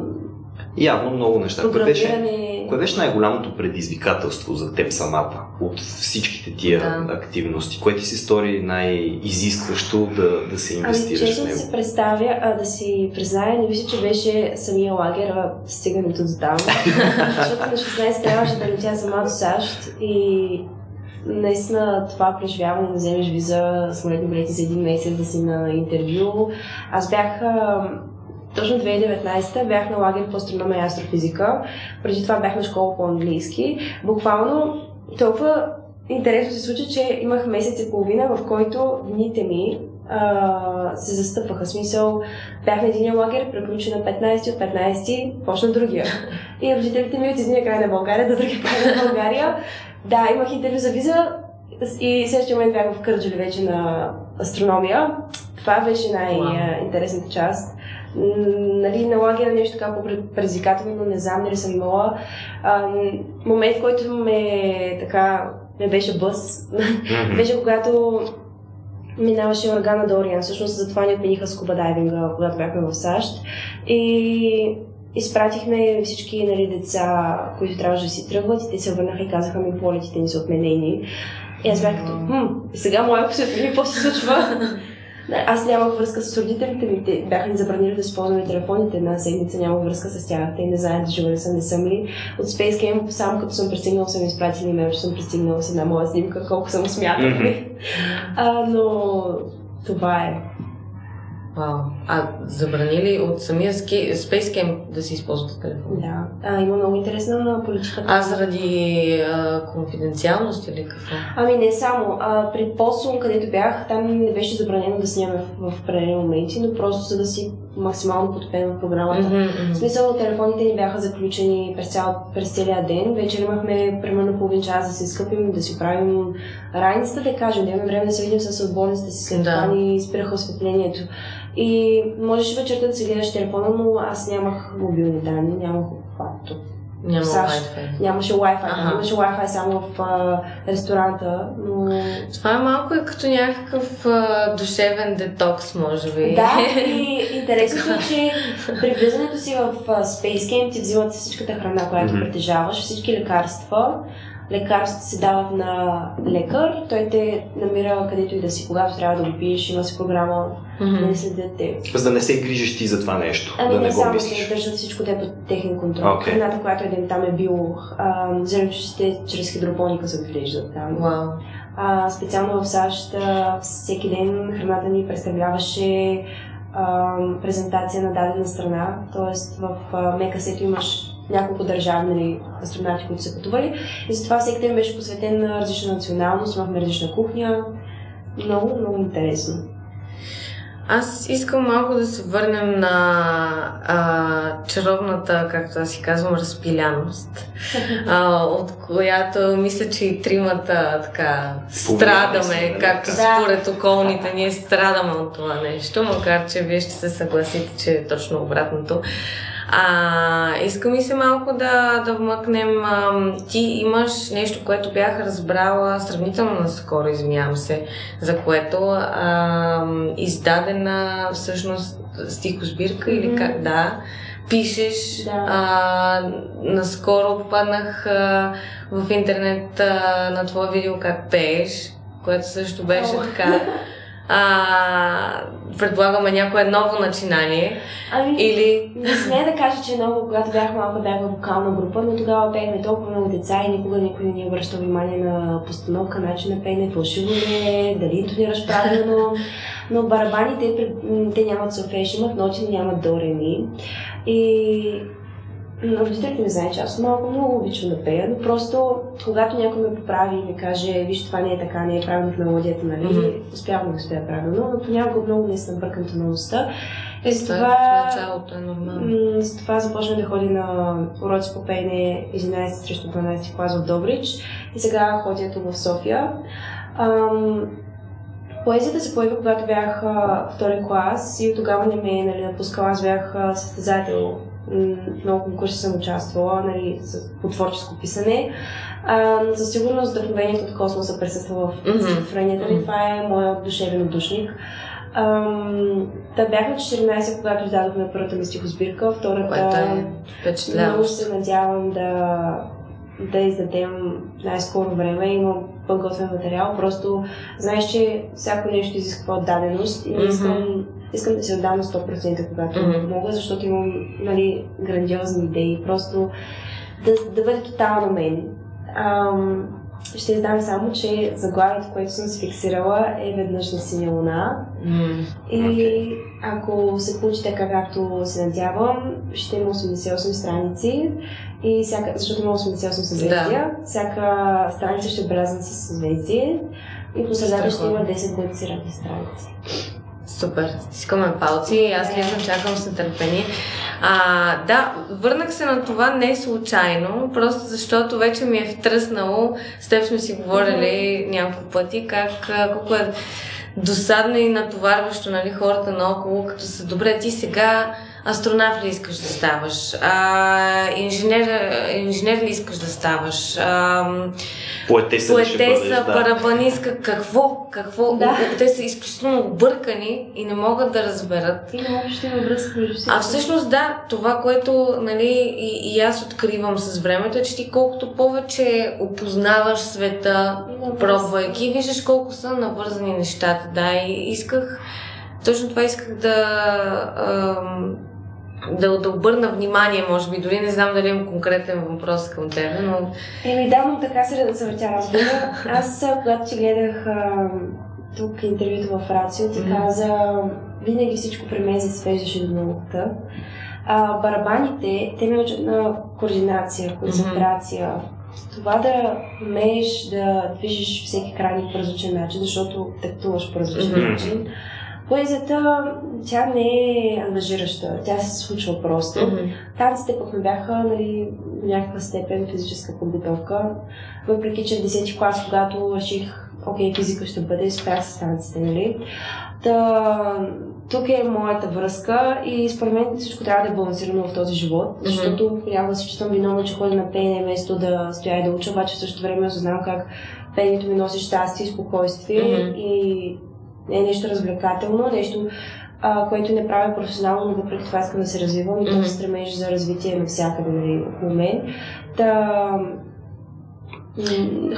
Явно много неща. Кое беше, кое беше най-голямото предизвикателство за теб самата от всичките тия да. активности? Кое ти се стори най-изискващо да, да се ами, инвестираш ами, честно в него? да се представя, а, да си призная, не мисля, че беше самия лагер, а стигането до там. Защото на 16 трябваше да летя сама до САЩ и наистина това преживяване да вземеш виза, самолетни билети за един месец да си на интервю. Аз бях точно 2019 бях на лагер по астрономия и астрофизика. Преди това бях на школа по английски. Буквално толкова интересно се случи, че имах месец и половина, в който дните ми а, се застъпваха. Смисъл, бях на един лагер, приключи на 15, от 15 почна другия. И родителите ми от един край на България до другия край на България да, имах интервю за виза и следващия момент бях в Кърджали вече на астрономия. Това беше най-интересната част. Нали, на лагера нещо така по-предизвикателно, не знам дали съм имала. А, момент, в който ме така ме беше бъс, беше когато минаваше органа Дориан. Всъщност затова ни отмениха скуба дайвинга, когато бяхме в САЩ. И изпратихме всички нали, деца, които трябваше да си тръгват и те се върнаха и казаха ми полетите ни са отменени. И аз бях като, хм, сега моя се отмени, какво се случва? Аз нямах връзка с родителите ми. Те бяха ни забранили да използваме телефоните една седмица, нямах връзка с тях. Те не знаят жива ли съм, не съм ли. От Space Camp, само като съм пристигнал, съм изпратили имейл, че съм пристигнала с една моя снимка, колко съм смятала. Mm-hmm. а, но това е. Вау. А забранили от самия ски, Space Camp да се използват телефон? Да. А, има много интересна политика. А заради а, конфиденциалност или какво? Ами не само. А, при Посун, където бях, там не беше забранено да снимаме в, в определени моменти, но просто за да си максимално потопен в програмата. Mm-hmm. В смисъл, телефоните ни бяха заключени през, цял, през целия ден. Вече имахме примерно половин час да се скъпим, да си правим раницата, да кажем, да имаме време да се видим с отборницата си, след да. това ни спираха осветлението. И можеш вечерта да си гледаш телефона, но аз нямах мобилни данни, нямах обхват няма САЩ. Wi-Fi. Нямаше Wi-Fi. Ага. Имаше Wi-Fi само в а, ресторанта, но... Това е малко и като някакъв а, душевен детокс, може би. Да, и интересното е, че при влизането си в а, Space Camp ти взимат всичката храна, която mm-hmm. притежаваш, всички лекарства, лекарствата се дават на лекар, той те намира където и да си, когато трябва да го пиеш, има си програма, mm-hmm. не следят те. За да не се грижиш ти за това нещо, ами да не, не го само мислиш. те държат всичко те под техен контрол. Okay. Храната, която един там е бил, зеленчуците чрез хидропоника се отглеждат там. Wow. А, специално в САЩ всеки ден храната ни представляваше а, презентация на дадена страна, т.е. в Мекасето имаш няколко държави нали, астронавти, които са пътували. И затова всеки ден беше посветен на различна националност, имахме различна кухня. Много, много интересно. Аз искам малко да се върнем на а, чаровната, както аз си казвам, разпиляност, а, от която мисля, че и тримата така страдаме, както да. според околните, ние страдаме от това нещо, макар че вие ще се съгласите, че е точно обратното. А, искам и се малко да, да вмъкнем. А, ти имаш нещо, което бях разбрала сравнително наскоро, измиявам се, за което а, издадена всъщност стихосбирка mm-hmm. или как, да, пишеш. Да. А, наскоро попаднах а, в интернет а, на твое видео как пееш, което също беше oh. така а, предполагаме някое ново начинание. Ами, или... не смея да кажа, че е много, когато бях малка, бях в вокална група, но тогава пеехме толкова много деца и никога никой не ни обръща внимание на постановка, начин на пеене, фалшиво ли е, дали интонираш правилно. Но барабаните, те нямат солфеж, имат ноти, но нямат до реми. И родителите ми знаят, че аз малко много обичам да пея, но просто когато някой ме поправи и ми каже, виж, това не е така, не е правилно в мелодията, нали, mm-hmm. успявам да го спея правилно, но понякога много не съм бъркам тонalността. И с това, в началото е нормално. С това започнах да ходя на уроци по пеене 11 срещу 12 клас в Добрич и сега ходя тук в София. Ам, Поезията се появи, когато бях втори клас и тогава не ме е нали, напускала. Аз бях състезател много конкурси съм участвала нали, по творческо писане. А, със сигурност вдъхновението от космоса присъства в стихотворенията mm-hmm. ми. Това е моят душевен отдушник. Та бях на 14, когато издадохме първата ми стихосбирка. Втората е много се надявам да, да издадем най-скоро време. Имам подготвен материал. Просто знаеш, че всяко нещо изисква отдаденост и не искам mm-hmm искам да се отдам на 100% когато mm-hmm. мога, защото имам нали, грандиозни идеи. Просто да, да бъде тотално мен. Ам, ще издам само, че заглавието, което съм се фиксирала е веднъж на синя луна. Mm, и okay. ако се получи така, както се надявам, ще има 88 страници. И всяка, защото има 88 съзвездия, да. всяка страница ще е белязана с съзвездие. И по средата ще има 10 децирани страници. Супер, стискаме палци, аз лично чакам с нетърпение. А, да, върнах се на това не случайно, просто защото вече ми е втръснало, с теб сме си говорили няколко пъти, как колко е досадно и натоварващо нали, хората наоколо, като са добре, ти сега астронавт ли искаш да ставаш, а, инженер, инженер ли искаш да ставаш, а, поетеса, поетеса барабанистка, какво, какво, Да. те са изключително объркани и не могат да разберат. Има общо има връзка между. А всъщност да, това, което нали, и, и аз откривам с времето е, че ти колкото повече опознаваш света, пробвайки, виждаш колко са навързани нещата. Да, и исках, точно това исках да, ам, да, да обърна внимание, може би. Дори не знам дали имам конкретен въпрос към теб, но... Еми да, но така се да завъртя разговора. Аз, когато ти гледах а, тук интервюто в Рацио, ти каза, винаги всичко при мен се свеждаше до науката. А, барабаните, те ме учат на координация, концентрация. Това да умееш да движиш всеки крайник по различен начин, защото тактуваш по различен Мгм. начин. Поезията, тя не е ангажираща, тя се случва просто. Мгм. Танците пък ме бяха нали, в някаква степен физическа подготовка. Въпреки, че в 10 клас, когато реших, окей, физика ще бъде, спрях с танците, нали? Та, тук е моята връзка и според мен всичко трябва да е балансирано в този живот, защото понякога да се чувствам виновна, че ходя на пеене вместо да стоя и да уча, обаче в същото време осъзнавам как пеенето ми носи щастие и спокойствие Мгм. и не е нещо развлекателно, нещо, а, което не правя професионално, но въпреки това искам да се развивам и Мгм. този стремеж за развитие навсякъде нали, около мен. Та,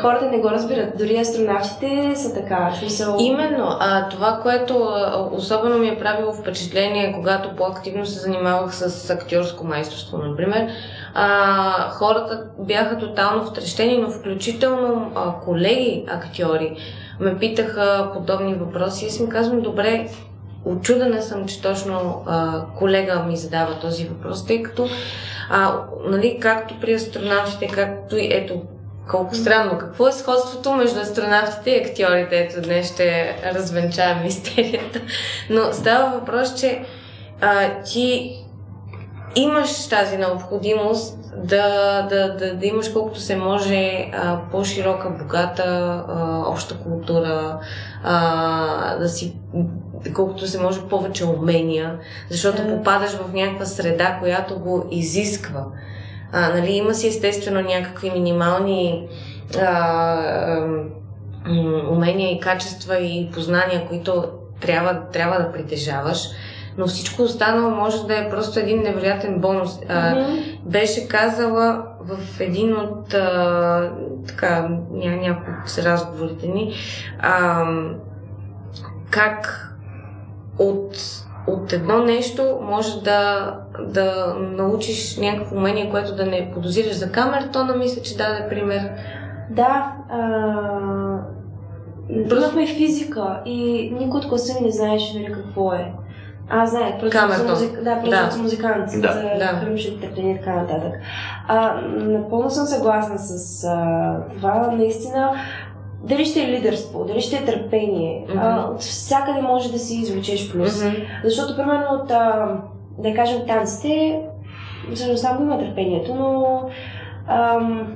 хората не го разбират. Дори астронавтите са така. Смисъл... Именно, а, това, което особено ми е правило впечатление, когато по-активно се занимавах с актьорско майсторство, например, а, хората бяха тотално втрещени, но включително а, колеги актьори ме питаха подобни въпроси и аз им казвам, добре, очудена съм, че точно а, колега ми задава този въпрос, тъй като, а, нали, както при астронавтите, както и ето, колко странно. Какво е сходството между астронавтите и актьорите? Ето днес ще развенчаем мистерията. Но става въпрос, че а, ти имаш тази необходимост да, да, да, да имаш колкото се може а, по-широка, богата а, обща култура, а, да си колкото се може повече умения, защото Да. попадаш в някаква среда, която го изисква. А, нали, има си естествено някакви минимални а, умения и качества и познания, които трябва, трябва да притежаваш, но всичко останало може да е просто един невероятен бонус. А, Мгм. беше казала в един от а, така, ня, някои от разговорите ни, а, как от, от едно нещо може да, да научиш някакво умение, което да не подозираш за камертона, мисля, че даде пример. Да, а... имахме физика и никой от класа ми не знаеше нали, какво е. Аз знаех, просто Камертон. за музик... да, просто Да. музикант, Да. за Да. и така нататък. А, напълно съм съгласна с а, това. Наистина, дали ще е лидерство, дали ще е търпение, а, Мгм. от всякъде може да си извлечеш плюс. Мгм. Защото, примерно, от, а, да кажем, танците, всъщност там има търпението, но ам,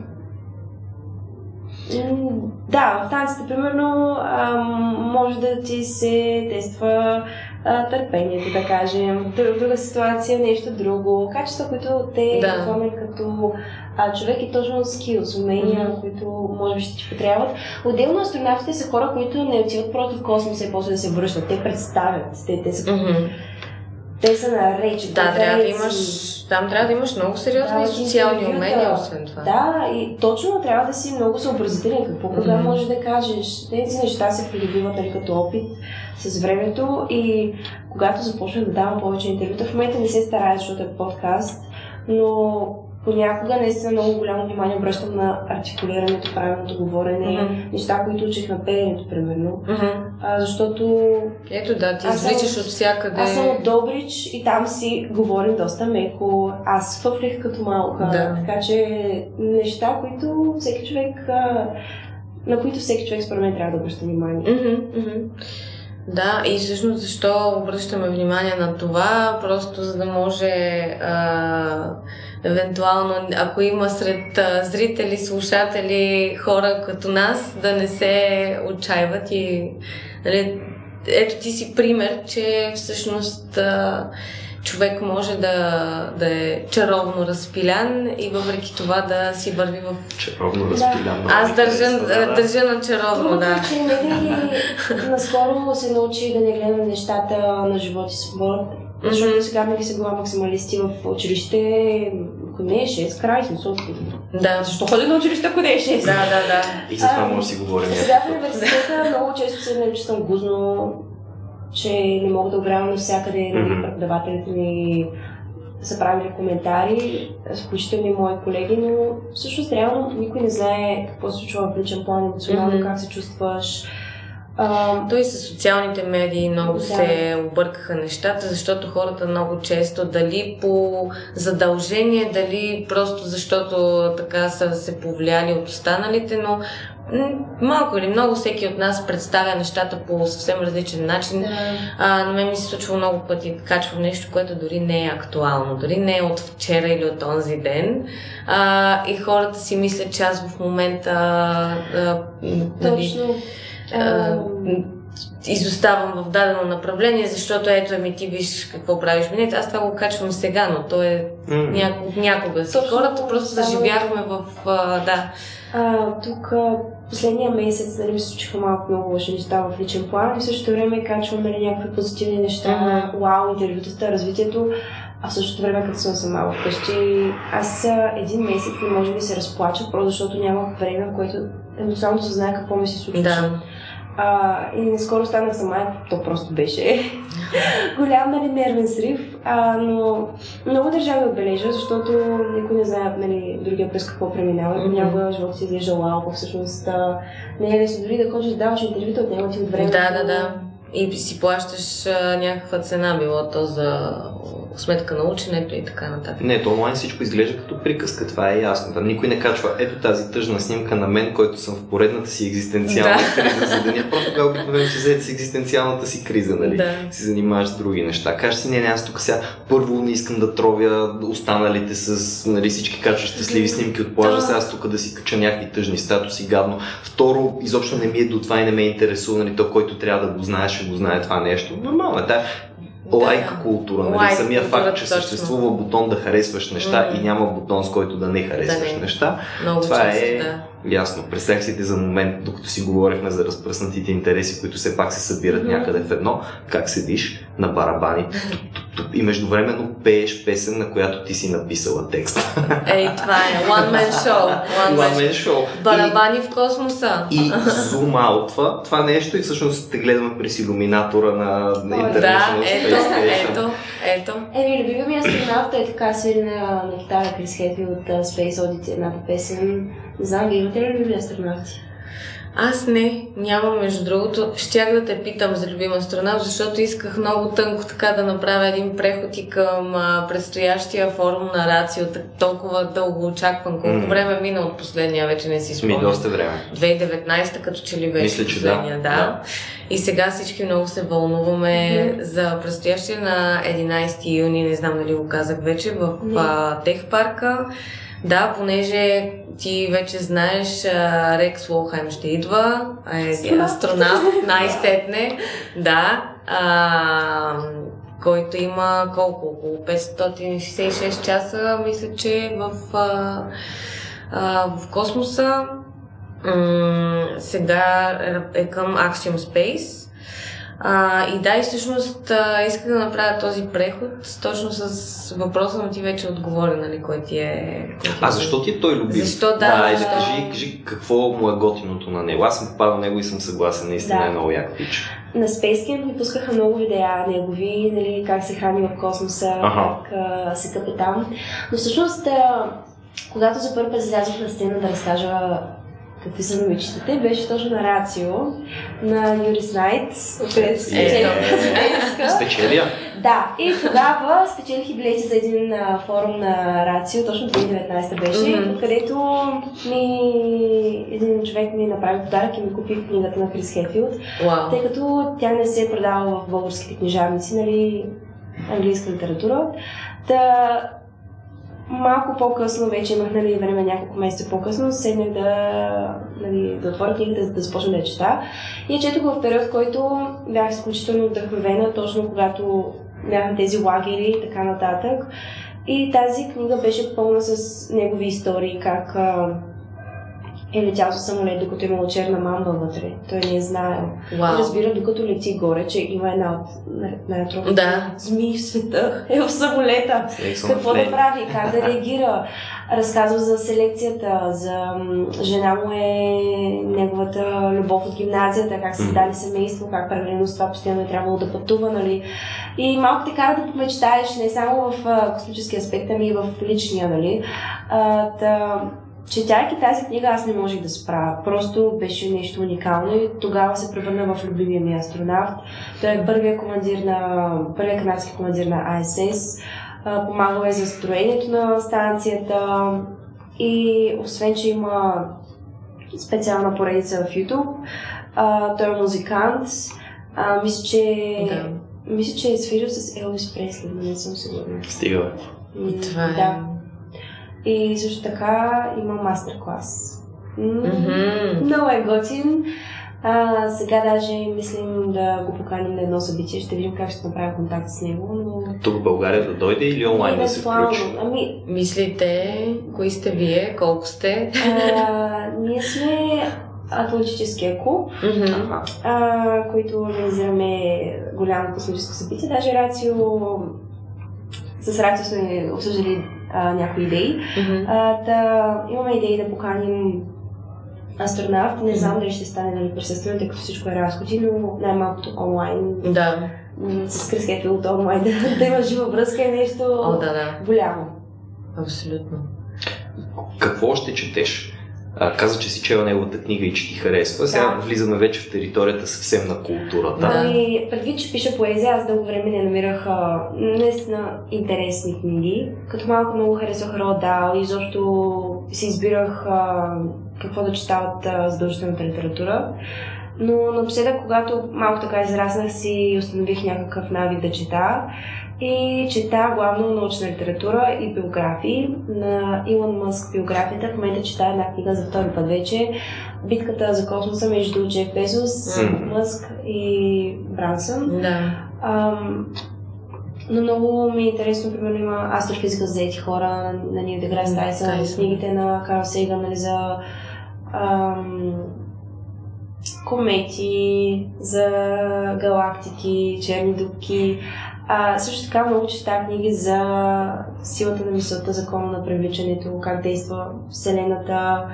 да, в танците, примерно, ам, може да ти се тества а, търпението, да кажем. В друг- друга ситуация, нещо друго. Качества, които те Да. оформят като а, човек и точно скилс, умения, Мгм. които може би ще ти потребват. Отделно астронавтите са хора, които не отиват просто в космоса и после да се връщат. Те представят. Те, те, са, Мгм. те са на речи, Да, трябва да имаш, там трябва да имаш много сериозни Да, социални умения, освен това. Да, и точно трябва да си много съобразителен. Какво кога Мгм. можеш да кажеш. Тези неща се придобиват нали, като опит с времето и когато започнах да давам повече интервюта, в момента не се старая, защото е подкаст, но понякога наистина много голямо внимание обръщам на артикулирането, правилното говорене, Мгм. неща, които учих на пеенето, примерно. Мгм. А, защото Ето да, ти извличаш от всякъде. аз съм от Добрич и там си говорим доста меко. Аз фъфлих като малка. Да. Така че неща, които всеки човек, на които всеки човек според мен трябва да обръща внимание. Мгм, мгм. Да, и всъщност защо обръщаме внимание на това? Просто за да може а, евентуално, ако има сред а, зрители, слушатели, хора като нас, да не се отчаиват и нали, ето ти си пример, че всъщност а, човек може да, да е чаровно разпилян и въпреки това да си върви в... Чаровно разпилян. Да. Аз държа, да, държа на чаровно, Другото да. е, че Мега наскоро се научи да не гледа на нещата на живота си свободно. Защото Мгм. сега винаги са била максималисти в училище. Ако не е 6, край смисъл. Да. Защо ходи на училище, ако не е 6? Да, да, да. И за това може да си говорим. Сега в университета много често се наричам гузно, че не мога да огрявам навсякъде. Нали, Мгм. Преподавателите ми са правили коментари, включително и мои колеги, но всъщност реално никой не знае какво се случва в личен план, емоционално, как се чувстваш. А, Той с социалните медии много Да. се объркаха нещата, защото хората много често, дали по задължение, дали просто защото така са се повлияли от останалите, но малко или много всеки от нас представя нещата по съвсем различен начин. А, на мен ми се случва много пъти да качвам нещо, което дори не е актуално, дори не е от вчера или от онзи ден. А, и хората си мислят, че аз в момента а, нали, точно. а, изоставам в дадено направление, защото ето еми ти виж какво правиш. Ми, Не, аз това го качвам сега, но то е М. няко, някога си. Точно, Хората просто само- заживяхме в... А, да. А, тук а, последния месец нали, ми се случиха малко много лоши неща в личен план и в същото време качвам нали, някакви позитивни неща, Мгм. вау, интервютата, развитието, а в същото време като съм сама вкъщи, аз а, един месец не може да се разплача, просто защото нямах време, в което емоционално се знае какво ми се случва. Да. А, и скоро станах сама, то просто беше голям нали, нервен срив, а, но много държа да отбележа, защото никой не знае нали, другия през какво преминава. Мгм. Понякога живота си изглежда лао, всъщност а, не е лесно дори да ходиш да даваш интервюта, отнема ти от време. Да, да, да. И си плащаш а, някаква цена, било то за сметка на ученето и така нататък. Не, то онлайн всичко изглежда като приказка, това е ясно. Там никой не качва ето тази тъжна снимка на мен, който съм в поредната си екзистенциална Да. криза за деня. Просто тогава обикновено си взете с екзистенциалната си криза, нали? Да. Си занимаваш с други неща. Кажеш си, не, не, аз тук сега първо не искам да тровя останалите с нали, всички качват щастливи снимки от плажа, Да. сега аз тук да си кача някакви тъжни статуси, гадно. Второ, изобщо не ми е до това и не ме интересува, нали, то, който трябва да го знае, ще го знае това нещо. Нормално е, да. Лайк култура, нали? Лайк Самия култура, факт, че точно. съществува бутон да харесваш неща Мгм. и няма бутон с който да не харесваш Да не. неща, Много Това често, е- да. Ясно. Си те за момент, докато си говорихме за разпръснатите интереси, които все пак се събират Мгм. някъде в едно, как седиш на барабани и междувременно пееш песен, на която ти си написала текст. Ей, това е. One man show. One man One show. Man Show. Барабани в космоса. И, и зум аутва това нещо и всъщност те гледаме през иллюминатора на, на О, International Да, ето, Space ето, ето. Еми, любимия ми астронавт е така свири на, на китара Крис Хетви от Space Oddity, едната песен. Не знам, вие имате ли любими астронавти? Аз не, нямам между другото. Щях да те питам за любим астронавт, защото исках много тънко така да направя един преход и към а, предстоящия форум на Рацио, толкова дълго очакван. Колко М. време мина от последния, вече не си Ми спомням. доста време. 2019 като че ли беше Мисля, че да. последния, да. Да. И сега всички много се вълнуваме Мгм. за предстоящия на 11 юни, не знам дали го казах вече, в Не. а, Техпарка. Да, понеже ти вече знаеш, а, Рекс Волхайм ще идва, е Астронавт. астронавт, най-сетне, да, а, който има колко, около 566 часа, мисля, че в, а, а, в космоса. М, сега е към Axiom Space. А, и да, и всъщност а, исках да направя този преход точно с въпроса, но ти вече отговори, нали, кой ти е... Кой ти А е- защо ти е той любим? Защо, да, да защо? кажи, кажи какво му е готиното на него. Аз съм попадал на него и съм съгласен, наистина Да. е много як пич. На Space Camp ми пускаха много видеа негови, нали, как се храни в космоса, Аха. как а, се къпе там. Но всъщност, а, когато за първи път излязох на сцена да разкажа какви са номичетите, беше точно на Рацио, на Юрис Найт, откъдето спечелих Ето. Космическа. Спечелия? Да, и тогава спечелих и билети за един а, форум на Рацио, точно 2019 беше, Мгм. където ми, един човек ми направи подарък и ми купи книгата на Крис Хетфилд, Вау. тъй като тя не се е продава в българските книжарници, нали, английска литература. Та, малко по-късно, вече имах нали, време, няколко месеца по-късно, седнах да, нали, да отворя книгата, да, да започна да я чета. И четох в период, в който бях изключително вдъхновена, точно когато бяха тези лагери и така нататък. И тази книга беше пълна с негови истории, как е летял с самолет, докато е имало черна мамба вътре. Той не е знаел. Вау. Разбира, докато лети горе, че има една от най-трудните Да. змии в света. Е в самолета. Какво да прави, как да реагира. Разказва за селекцията, за жена му е неговата любов от гимназията, как са Мгм. дали семейство, как паралелно с това постоянно е трябвало да пътува, нали. И малко те кара да помечтаеш не само в космически аспект, ами и в личния, нали. А, та, четяйки тази книга, аз не можех да спра. Просто беше нещо уникално и тогава се превърна в любимия ми астронавт. Той е първият командир на, първият канадски командир на ISS. Помагал е за строението на станцията и освен, че има специална поредица в YouTube, а, той е музикант. А, мисля, че Да. мисля, че е свирил с Елвис Пресли, но не съм сигурна. Стига, бе. Това е. Да. И също така има мастер-клас. Много е готин. А, сега даже мислим да го поканим на едно събитие. Ще видим как ще направим контакт с него. Но... Тук в България да дойде или онлайн да се включи? Ами, Мислите, кои сте вие, колко сте? а, ние сме Атлантическия клуб, а, които организираме голямо космическо събитие. Даже Рацио, с Рацио сме обсъждали а, някои идеи. Мгм. А, да, имаме идеи да поканим астронавт. Не знам дали ще стане нали, присъствено, тъй като всичко е разходи, но най-малкото онлайн, Да. с Хетфилд от онлайн, да, да има жива връзка е нещо О, да, да. голямо. Абсолютно. Какво ще четеш? А, каза, че си чела неговата книга и че ти харесва. Сега Да. влизаме вече в територията съвсем на културата. Да. Ами, предвид, че пиша поезия, аз дълго време не намирах а, наистина интересни книги. Като малко много Дал и изобщо си избирах а, какво да чета от задължителната литература. Но напоследък, когато малко така израснах си и установих някакъв навик да чета, и чета главно научна литература и биографии. На Илон Мъск биографията в момента чета една книга за втори път вече. Битката за космоса между Джеф Безос, Мгм. Мъск и Брансън. Да. Ам, но много ми е интересно, примерно има астрофизика за заети хора на Нил Деграс Тайсън, книгите на Карл Сейган нали, за ам, комети, за галактики, черни дупки. А, също така много чета книги за силата на мисълта, закона на привличането, как действа Вселената,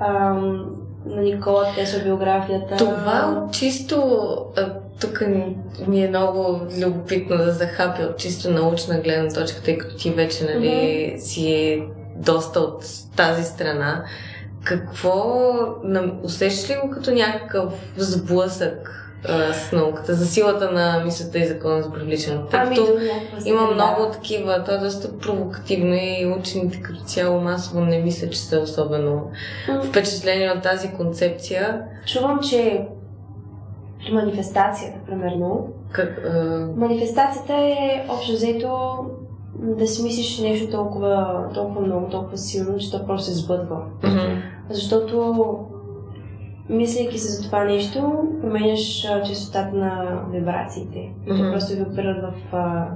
ам, на Никола Тесла биографията. Това чисто, тук ми- е много любопитно да захапя от чисто научна гледна точка, тъй като ти вече нали, си доста от тази страна. Какво, усещаш ли го като някакъв сблъсък а, с науката, за силата на мисълта и закона за привличането? Тъй Ами, като има да. много такива, то е доста провокативно и учените като цяло масово не мисля, че са особено М, впечатлени от тази концепция. Чувам, че при манифестацията, примерно, Как, а, манифестацията е общо взето да си мислиш нещо толкова, толкова много, толкова силно, че то просто се сбъдва. мгм. Защото мислейки се за това нещо, променяш а, честотата на вибрациите. Те Мгм. просто вибрират в а,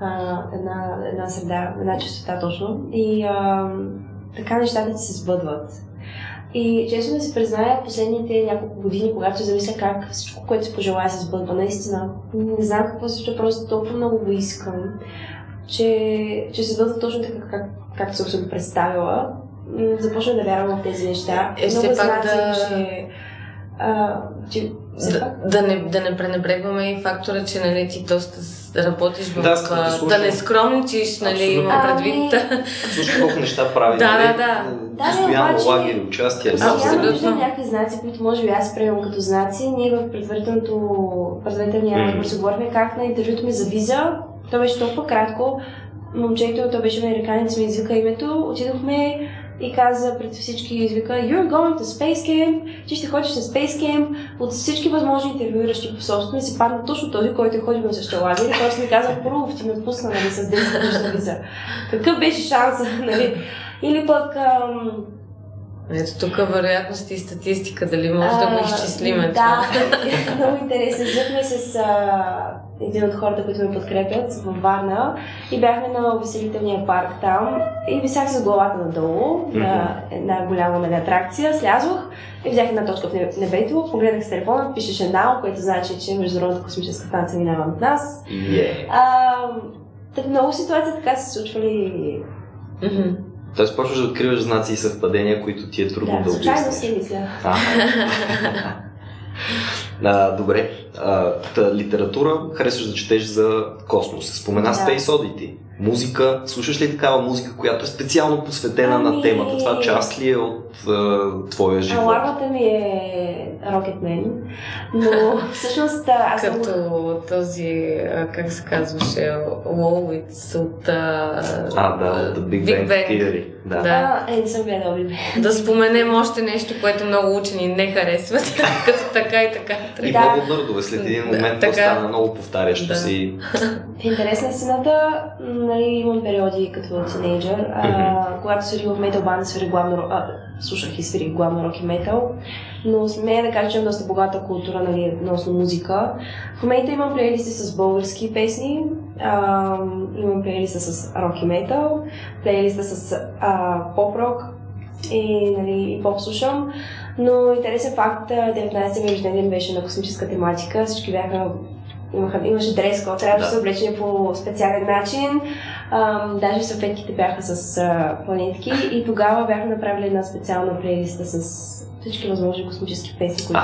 а, една, една среда, една честота точно. И а, така нещата ти се сбъдват. И честно да си призная, последните няколко години, когато се замисля как всичко, което си пожелая, се сбъдва, наистина, не знам какво се случва, просто толкова много го искам, че, че се сбъдва точно така, как, както съм се го представила. Започна да вярвам в тези неща. Е, все много пак знаци да- имаше, а, че Да, пак да, не, да не пренебрегваме и фактора, че нали, ти доста работиш в... Да, скъпо, а, слушам. да не скромничиш, нали, имам предвид. Слушай колко неща прави. Да, нали? да, да. Да, Постоянно обаче- лагери. Постоянно Абсолютно. виждам някакви знаци, които може би аз приемам като знаци. Ние в предварителното, предварителния разговор си говорихме как на интервюто ми за виза. То беше толкова кратко. Момчето, то беше американец, ми извика името. Отидохме и каза пред всички, извика You're going to Space Camp, ти ще ходиш на Space Camp. От всички възможни интервюиращи посолства ми се падна точно този, който е ходил на същия лагер. Който ми каза, първо ти ме отпусна нали, с 10 годишна виза. Какъв беше шансът, нали? Или пък ам, Ето тук вероятност и статистика, дали може да го изчислим. Да, много интересно. Взехме с а, един от хората, които ме подкрепят във Варна и бяхме на увеселителния парк там и висях с главата надолу mm-hmm. на една голяма нали, атракция. Слязох и взех една точка в небето, погледнах с телефона, пишеше NOW, което значи, че Международната космическа станция минава над нас. Yeah. А, много ситуации така се случвали. Mm-hmm. Тоест почваш да откриваш знаци и съвпадения, които ти е трудно да, да обясниш. си мисля. А, добре. А, та, литература харесваш да четеш за космос. Спомена да. Space Oddity. Музика. Слушаш ли такава музика, която е специално посветена ами... на темата? Това част ли е от а, твоя живот? Алармата ми е Rocketman, но всъщност аз... Като този, как се казваше, Лоуиц от... А, да, от Big, Big Bang, Bang Theory. Да. да. А, е, не съм гледал Big Bang. Да споменем още нещо, което много учени не харесват, като така и така. И да. много нърдове. След един момент да, това стана много повтарящо да. си. В интерес на сцената, нали, имам периоди като тинейджър, а, когато свирих в метал банда, свирих главно, а, слушах и свирих главно рок и метал, но смея да кажа, че имам доста богата култура, нали, относно музика. В момента имам плейлисти с български песни, а, имам плейлиста с рок и метал, плейлиста с поп-рок и, нали, и поп слушам. Но интересен факт, 19 ми рожден беше на космическа тематика, всички бяха имаха, имаше дрес код, трябва да се облечени по специален начин. Ам, даже съветките бяха с а, планетки и тогава бяха направили една специална плейлиста с всички възможни космически песни, които,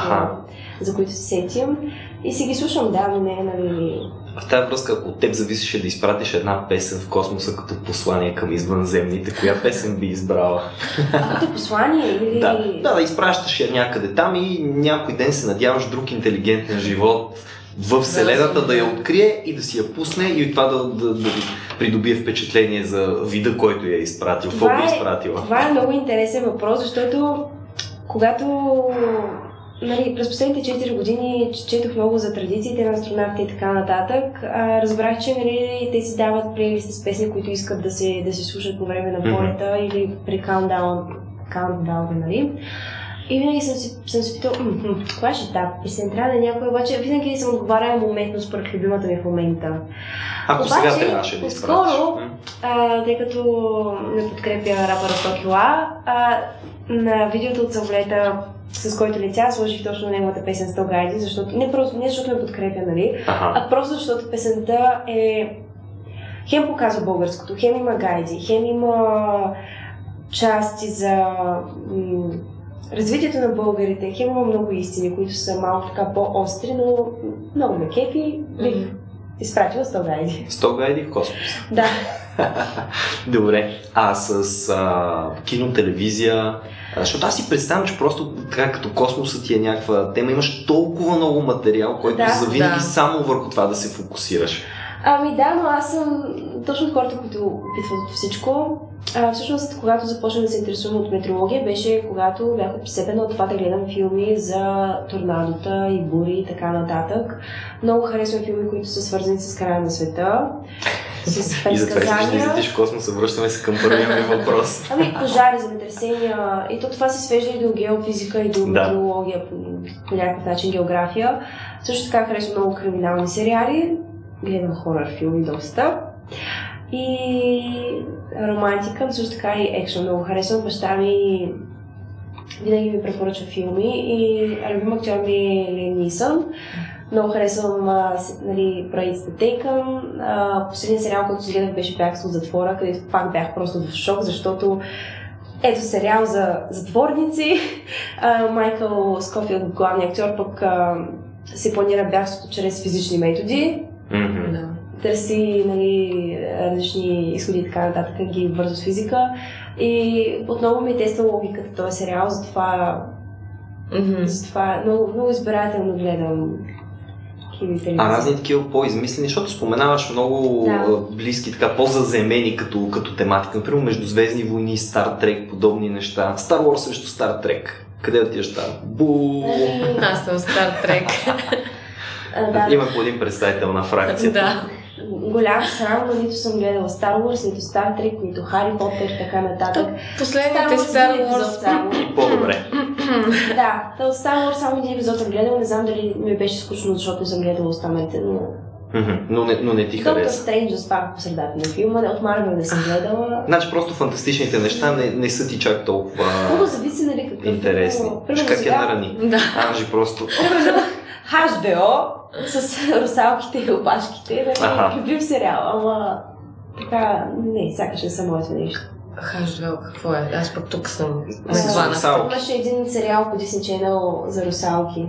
за които се сетим. И си ги слушам, да, но не е, нали... В тази връзка, ако от теб зависеше да изпратиш една песен в космоса като послание към извънземните, коя песен би избрала? Като послание или... Да, да, да изпращаш я някъде там и някой ден се надяваш друг интелигентен живот в Вселената да я открие и да си я пусне и това да, да, да придобие впечатление за вида, който я е изпратил. Какво е- изпратила? Това е много интересен въпрос, защото когато нали, през последните 4 години четох много за традициите на астронавтите и така нататък, а, разбрах, че нали, те си дават плейлист с песни, които искат да се, да се слушат по време на полета mm-hmm. или при countdown, countdown нали. И винаги съм, съм се питал, каква ще та песен? Трябва да е някой, обаче винаги съм отговаряла моментно според любимата ми в момента. Ако обаче, сега трябваше да скоро, тъй като не подкрепя рапъра Токила, а, на видеото от самолета с който летя, сложих точно неговата песен 100 гайди, защото не просто не защото ме подкрепя, нали, ага. а просто защото песента е хем показва българското, хем има гайди, хем има части за развитието на българите. Хем има много истини, които са малко така по-остри, но много ме кефи. Бих mm-hmm. изпратила 100 гайди. 100 гайди в космос. Да. Добре. А с а, кино, телевизия, защото аз си представям, че просто така като космосът ти е някаква тема, имаш толкова много материал, който да, завинаги да. само върху това да се фокусираш. Ами да, но аз съм точно хората, които опитват всичко. А, всъщност, когато започнах да се интересувам от метеорология, беше когато бях обсебена от това да гледам филми за торнадота и бури и така нататък. Много харесвам филми, които са свързани с края на света. С и затова ще излизаш в космоса, връщаме се към първия ми въпрос. Ами, пожари, земетресения. И то това се свежда и до геофизика, и до да. метеорология, по, по някакъв начин география. Също така харесвам много криминални сериали. Гледам хорър филми доста. И романтика, но също така и екшен. Много харесвам. Баща ми винаги ми препоръчва филми и любим актьор ми е Лин Нисън. Много харесвам нали, проектите Taken. Последният сериал, който си гледах, беше Бягство от затвора, където пак бях просто в шок, защото ето сериал за затворници. Майкъл Скофилд, главният актьор, пък се планира бягството чрез физични методи. Mm-hmm. Да търси нали, различни изходи и така нататък, ги бързо с физика. И отново ми е тества логиката този сериал, затова, mm-hmm. затова много, много избирателно гледам а разни такива по-измислени, защото споменаваш много да. близки, така по-заземени като, като тематика. Например, Междузвездни войни, Стар Трек, подобни неща. Стар Wars срещу Стар Трек. Къде отиваш там? Бу! Аз съм Стар Трек. Има по един представител на фракцията. Да. Голям срам, но нито съм гледала Star Wars, нито Star Trek, нито Хари Потер, така нататък. Последните Star Wars... само. По-добре. да, то Star Wars само един епизод съм гледала, не знам дали ми беше скучно, защото не съм гледала останалите, но... Но не, но не ти Доктор хареса. Стрейндж оставах по средата на филма, от Марвел не съм гледала. Значи просто фантастичните неща не, не са ти чак толкова Много зависи, нали, какъв интересни. Примерно как я сега- нарани. Да. Анжи просто... Примерно HBO с русалките и опашките, нали, Аха. любим сериал, ама така, не, сякаш не са моето нещо. Хаждвел, какво е? Аз пък тук съм А, С нахвана. русалки. Имаше един сериал по Disney Channel за русалки,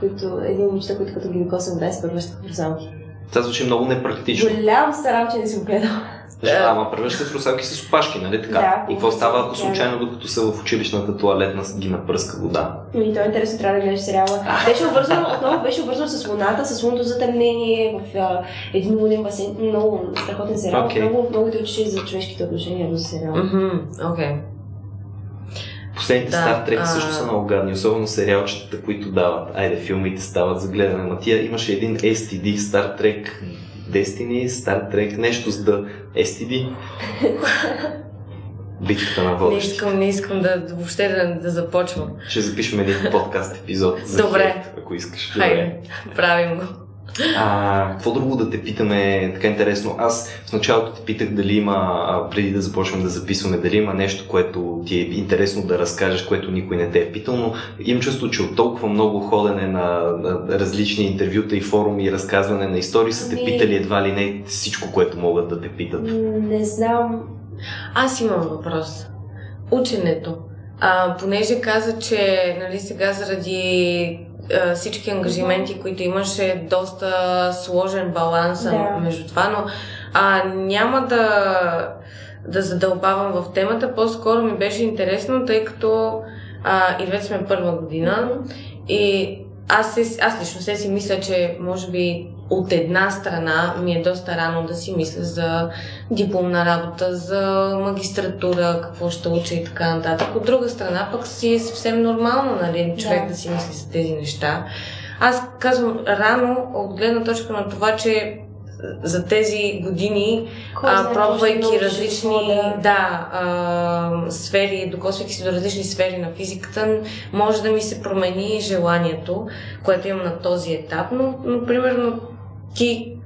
които един момичета, които като ги докосвам да се превръщат в русалки. Това звучи много непрактично. Голям срам, че не си го гледала. Защо? Ама превръща се в русалки с опашки, нали така? Да, и какво става, ако да. случайно, докато са в училищната туалетна, ги напръска вода? И то е интересно, трябва да гледаш сериала. Беше обвързано, отново беше обвързано с луната, с лунното затъмнение в а, един лунен басейн. Много страхотен сериал. Окей. Много, много те учи за човешките отношения в сериала. Мгм, Окей. Последните Да, Star Trek а- също са много гадни, особено сериалчетата, които дават. Айде, филмите стават за гледане. Ма тия имаше един STD, Star Trek Destiny, Star Trek, нещо с да STD. Битката на Не водещи. искам, не искам да въобще да, да започвам. Ще запишем един подкаст епизод за Добре. хейт, ако искаш. Хайде, правим го. А, какво друго да те питаме така интересно? Аз в началото те питах дали има, преди да започнем да записваме, дали има нещо, което ти е интересно да разкажеш, което никой не те е питал, но имам чувство, че от толкова много ходене на, на различни интервюта и форуми и разказване на истории са те Ами- питали едва ли не всичко, което могат да те питат. Не знам. Аз имам въпрос. Ученето. А, понеже каза, че нали, сега заради всички ангажименти, които имаш, е доста сложен баланс Да. между това, но а, няма да, да задълбавам в темата. По-скоро ми беше интересно, тъй като а, и вече сме първа година и аз, се, аз лично се си мисля, че може би от една страна ми е доста рано да си мисля за дипломна работа, за магистратура, какво ще уча и така нататък. От друга страна пък си е съвсем нормално, нали, човек Да. да, си мисли за тези неща. Аз казвам рано от гледна точка на това, че за тези години, Кой а, пробвайки различни да- да, а, сфери, докосвайки се до различни сфери на физиката, може да ми се промени желанието, което имам на този етап, но, но примерно ти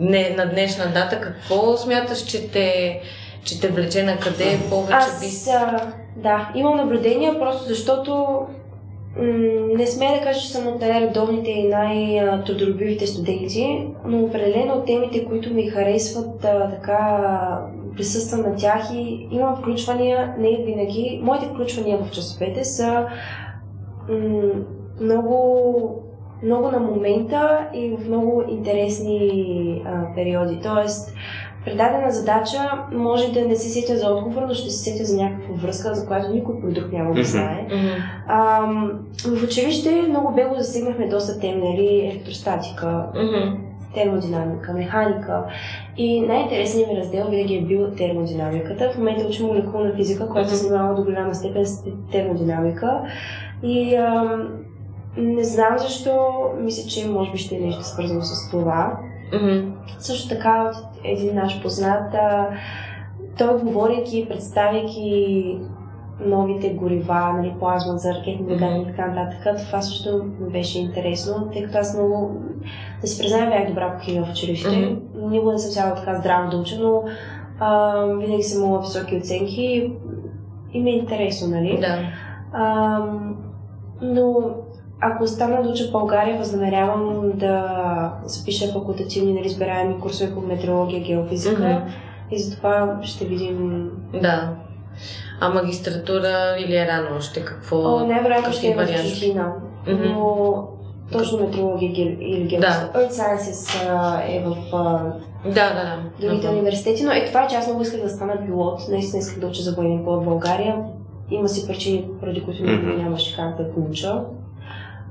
не, на днешна дата какво смяташ, че те, че те влече на къде повече би Аз, да, имам наблюдения, просто защото не смея да кажа, че съм от най-редовните и най-трудолюбивите студенти, но определено от темите, които ми харесват, а, така присъствам на тях и имам включвания, не винаги. Моите включвания в часовете са м- много, много на момента и в много интересни а, периоди. Тоест, предадена задача може да не се сетя за отговор, но ще се сетя за някаква връзка, за която никой по друг няма да знае. Мгм. Ам, в училище много бегло засегнахме доста теми, нали, електростатика, Мгм. термодинамика, механика. И най-интересният ми раздел винаги е бил термодинамиката. В момента учим молекулна физика, която се занимава до голяма степен с термодинамика. И ам, не знам защо, мисля, че може би ще е нещо свързано с това. Мгм. Също така от един наш познат, а, той говорейки, представяйки новите горива, нали, плазма за ракетни двигатели и така нататък, това също ми беше интересно, тъй като аз много, да си призная, бях добра по химия в училище. Мгм. Никога не съм сяла така здраво да уча, но а, винаги съм имала високи оценки и, ми е интересно, нали? Да. Ам, но ако остана да уча в България, възнамерявам да запиша факултативни неразбираеми курсове по метеорология, геофизика Мгм. и затова ще видим. Да. А магистратура или е рано още? Какво? О, най-вероятно ще е в чужбина, Мгм. но точно метеорология или геофизика. Earth Sciences а, е в а, Да, да, да. другите Мгм. университети, но е това, че аз много исках да стана пилот. Наистина исках да уча за военен пилот в България. Има си причини, поради които Мгм. нямаше как да получа.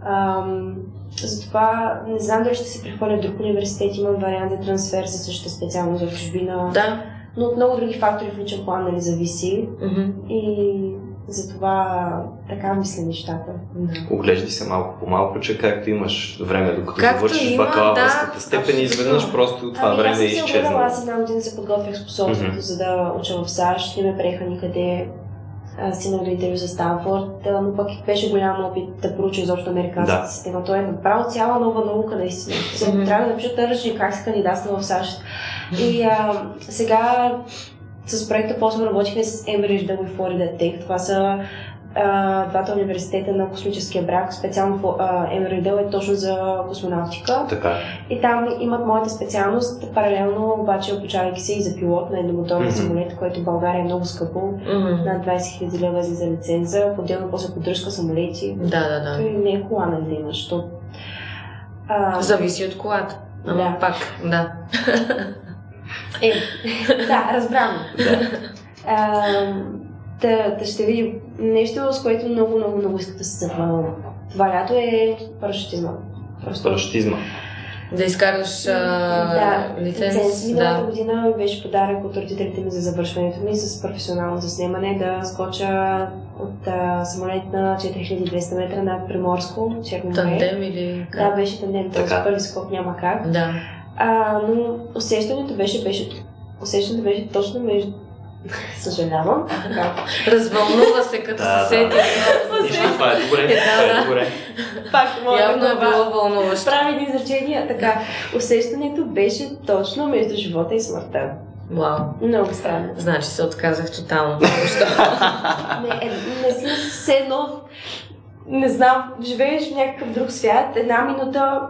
Ам, затова не знам дали ще се прехвърля в друг университет. Имам вариант за трансфер за същата специалност в чужбина. Да. Но от много други фактори в личен план нали, зависи. Мгм. И Затова така мисля нещата. Да. Оглеждай се малко по малко, че както имаш време, докато както завършиш има, бакалавърската да, степен и изведнъж просто това ами, време е изчезнало. Аз една година се подготвях с посолството, mm-hmm. за да уча в САЩ. Не ме приеха никъде стигнах до интервю за Станфорд, но пък беше голям опит да проуча изобщо американската да. система. Той е направо цяла нова наука, наистина. Mm-hmm. Трябва да напиша тържи как се кандидатства в САЩ. И а, сега с проекта после работихме с Embridge да го Florida Tech. Това са а, двата университета на космическия брак, специално в Емридъл е точно за космонавтика. Така. И там имат моята специалност, паралелно обаче обучавайки се и за пилот на едномоторен mm-hmm. самолет, което в България е много скъпо, mm-hmm. над 20 000 лева за лиценза, отделно после поддръжка самолети. Да, да, да. Той не е кола, нали да имаш, защото... А... Зависи от колата. Ама да. пак, да. Е, да, разбрано. Да. А, да, да ще видим нещо, с което много, много, много искате да се захвана. Това лято е парашутизма. Просто... Парашутизма. Да изкараш а, да, лиценз. лиценз. Миналата да. година беше подарък от родителите ми за завършването ми с професионално заснемане да скоча от а, самолет на 4200 метра над Приморско, Черно море. Тандем или как? Да, беше тандем, този първи скок няма как. Да. А, но усещането беше, беше, усещането беше точно между Съжалявам. Развълнува се, като да, се сети. Да. Нищо, това е добре. Е, да, е добре. Пак моя Явно е било вълнуващо. Прави един изречения. Така, усещането беше точно между живота и смъртта. Вау. Много странно. Значи се отказах тотално. не, е, не си все едно, не знам, живееш в някакъв друг свят, една минута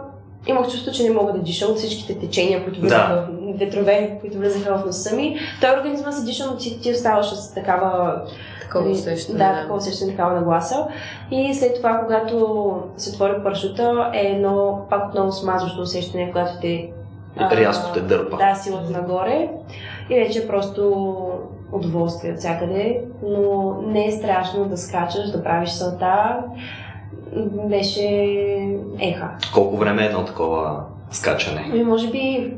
имах чувство, че не мога да диша от всичките течения, които влизаха, да. Ветрове, които влизаха в носа ми. Той организма се диша, но ти, ти оставаш с такава такова нали, усещане. Да, да. такова усещане, такава нагласа. И след това, когато се отвори парашута, е едно пак отново смазващо усещане, когато те Рязко те дърпа. Да, силата нагоре. И вече е просто удоволствие от всякъде. Но не е страшно да скачаш, да правиш салта беше еха. Колко време е едно такова скачане? Ами, може би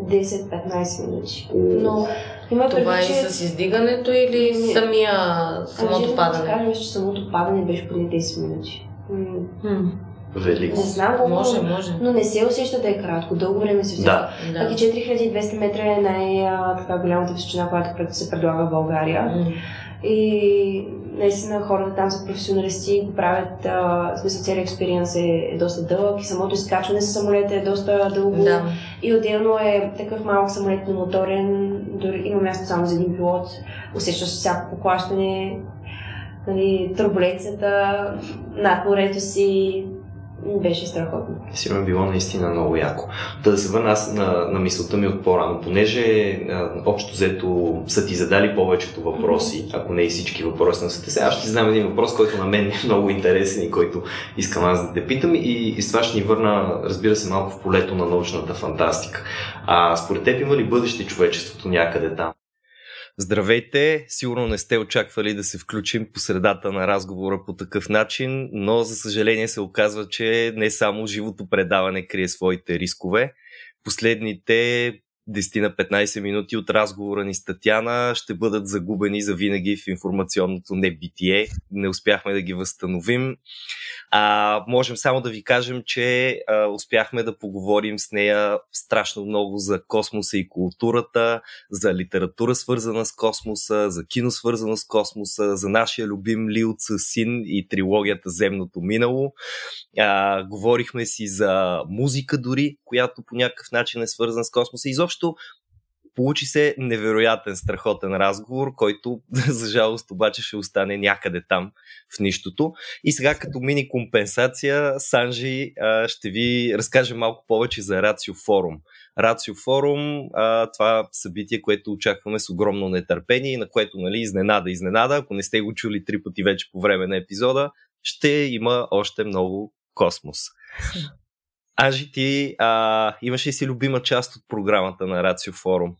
10-15 минути. Но има Това преди, е че... с издигането или не... самия, самото ами, падане? Да кажем, че самото падане беше поне 10 минути. Велико. Не знам колко, може, може. но не се усеща да е кратко. Дълго време се усеща. Да. Пък и 4200 метра е най-голямата височина, която се предлага в България. Mm. И наистина хората там са професионалисти, го правят, а, в смисъл целият експириенс е, е доста дълъг и самото изкачване с самолета е доста дълго. Да. И отделно е такъв малък самолет на моторен, дори има място само за един пилот, усещаш всяко поклащане, нали, турбуленцията над морето си, беше страхотно. Сигурно било наистина много яко. Да се върна аз на, на мисълта ми от по-рано, понеже а, общо взето са ти задали повечето въпроси, mm-hmm. ако не и всички въпроси на съте. Сега ще ти знам един въпрос, който на мен е много интересен и който искам аз да те питам и, и с това ще ни върна, разбира се, малко в полето на научната фантастика. А според теб има ли бъдеще човечеството някъде там? Здравейте! Сигурно не сте очаквали да се включим по средата на разговора по такъв начин, но за съжаление се оказва, че не само живото предаване крие своите рискове. Последните 10 на 15 минути от разговора ни с Татяна ще бъдат загубени за винаги в информационното небитие. Не успяхме да ги възстановим. А, можем само да ви кажем, че а, успяхме да поговорим с нея страшно много за космоса и културата, за литература свързана с космоса, за кино свързано с космоса, за нашия любим Лилца Син и трилогията Земното минало. А, говорихме си за музика дори, която по някакъв начин е свързана с космоса. Изобщо Получи се невероятен, страхотен разговор, който за жалост обаче ще остане някъде там в нищото. И сега като мини компенсация, Санжи ще ви разкаже малко повече за Рацио Форум. Рацио Форум, това събитие, което очакваме с огромно нетърпение и на което, нали, изненада, изненада, ако не сте го чули три пъти вече по време на епизода, ще има още много космос. Ажи, ти а, имаш ли си любима част от програмата на Рацио Форум?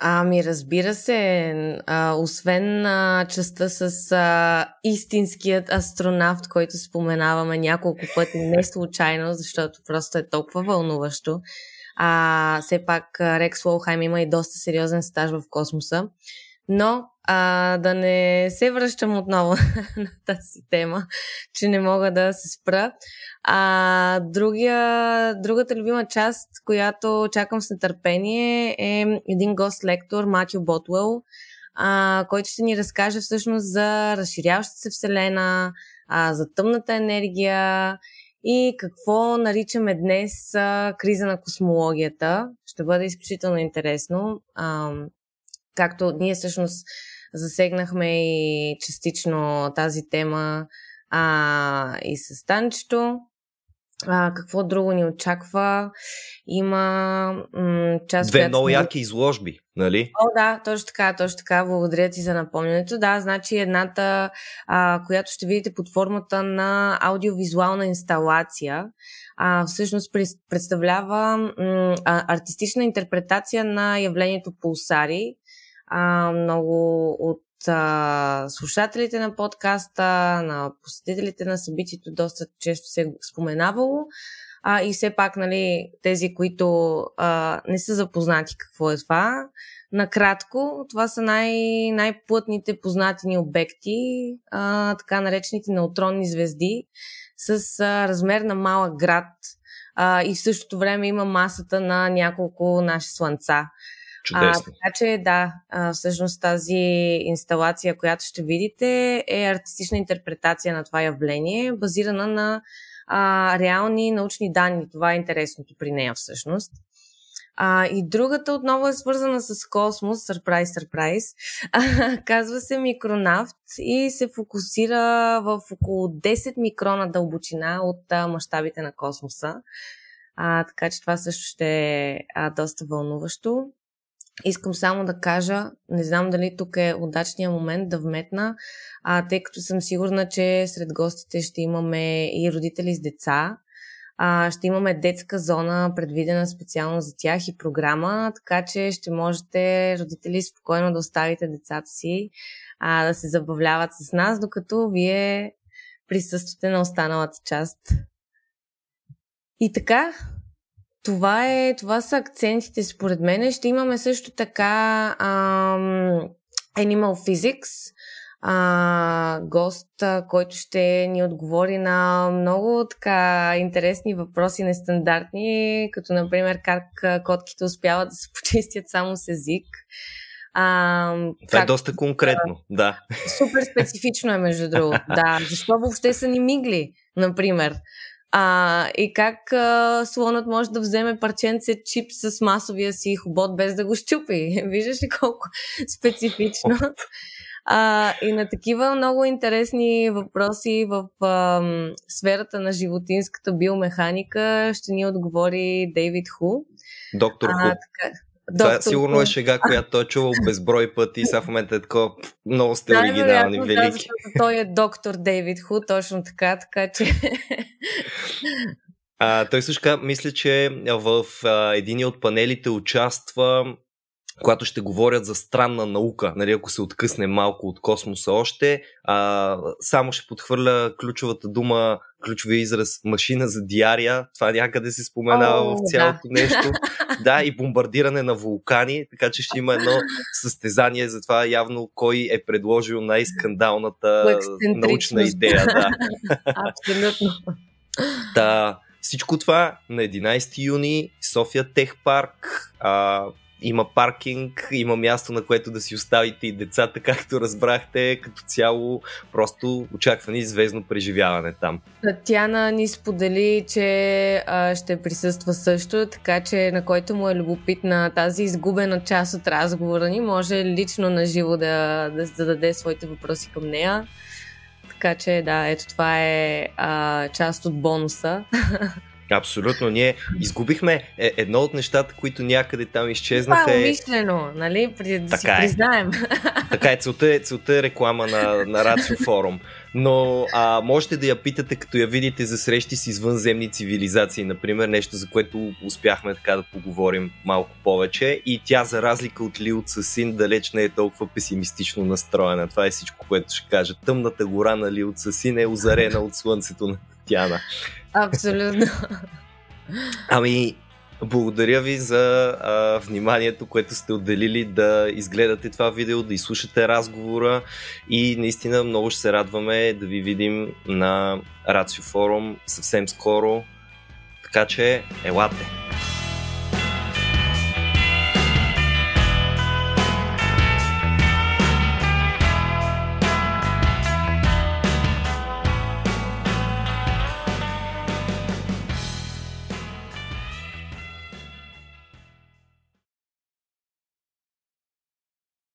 Ами, разбира се, а, освен а, частта с а, истинският астронавт, който споменаваме няколко пъти, не случайно, защото просто е толкова вълнуващо. А, все пак Рекс Уолхайм има и доста сериозен стаж в космоса. Но а, да не се връщам отново на тази тема, че не мога да се спра. А, другия, другата любима част, която чакам с нетърпение е един гост-лектор, Матио Ботуел, а, който ще ни разкаже всъщност за разширяващата се Вселена, а, за тъмната енергия и какво наричаме днес а, криза на космологията. Ще бъде изключително интересно. А, както ние всъщност засегнахме и частично тази тема а, и с Танчето. А, какво друго ни очаква? Има м- част... Две много яки изложби, нали? О, да, точно така, точно така. Благодаря ти за напомнянето. Да, значи едната, а, която ще видите под формата на аудиовизуална инсталация, а, всъщност представлява м- артистична интерпретация на явлението пулсари. А, много от слушателите на подкаста, на посетителите на събитието доста често се е споменавало. А, и все пак, нали, тези, които а, не са запознати какво е това, накратко, това са най- най-плътните познати ни обекти, а, така наречените неутронни звезди, с а, размер на малък град а, и в същото време има масата на няколко наши слънца. Чудесно. А, така че да, а, всъщност тази инсталация, която ще видите, е артистична интерпретация на това явление, базирана на а, реални научни данни. Това е интересното при нея всъщност. А, и другата отново е свързана с космос, сърпрайз, сърпрайз. Казва се микронавт и се фокусира в около 10 микрона дълбочина от мащабите на космоса. А, така че това също ще е а, доста вълнуващо. Искам само да кажа, не знам дали тук е удачният момент да вметна, а, тъй като съм сигурна, че сред гостите ще имаме и родители с деца. А, ще имаме детска зона, предвидена специално за тях и програма, така че ще можете родители спокойно да оставите децата си а, да се забавляват с нас, докато вие присъствате на останалата част. И така, това, е, това са акцентите според мен. Ще имаме също така ам, Animal Physics, а, гост, а, който ще ни отговори на много така интересни въпроси, нестандартни, като например как котките успяват да се почистят само с език. А, Това е как... е доста конкретно, да. Супер специфично е, между другото. Да, защо въобще са ни мигли, например. А, и как а, слонът може да вземе парченце чип с масовия си хобот без да го щупи. Виждаш ли колко специфично? А, и на такива много интересни въпроси в а, сферата на животинската биомеханика ще ни отговори Дейвид Ху. Доктор Ху. Така, това Доктор сигурно е шега, която той е чувал безброй пъти. И сега в момента е такова много сте да, оригинални, велики. Да, защото той е доктор Дейвид Ху, точно така, така че... А, той също така, мисля, че в а, един от панелите участва когато ще говорят за странна наука, нали, ако се откъсне малко от космоса още, а, само ще подхвърля ключовата дума, ключовия израз машина за диария. Това някъде се споменава oh, в цялото да. нещо. Да, и бомбардиране на вулкани, така че ще има едно състезание за това явно кой е предложил най-скандалната научна идея. Да. Абсолютно. Да, всичко това на 11 юни София Тех Парк. А, има паркинг, има място на което да си оставите и децата, както разбрахте, като цяло просто очаквани звездно преживяване там. Татяна ни сподели, че а, ще присъства също, така че на който му е любопитна тази изгубена част от разговора ни, може лично на живо да, да зададе своите въпроси към нея. Така че да, ето това е а, част от бонуса. Абсолютно. Ние изгубихме е, едно от нещата, които някъде там изчезнаха. Това е умишлено, нали? При, да така си е. признаем. Така е, целта е, целта е реклама на, на Рацио Форум. Но а, можете да я питате, като я видите за срещи с извънземни цивилизации, например, нещо за което успяхме така да поговорим малко повече. И тя, за разлика от Лил Син, далеч не е толкова песимистично настроена. Това е всичко, което ще кажа. Тъмната гора на Лил Син е озарена от слънцето на Татьяна. Абсолютно. Ами, Благодаря ви за а, вниманието, което сте отделили да изгледате това видео, да изслушате разговора и наистина много ще се радваме да ви видим на Рацио форум съвсем скоро. Така че, елате!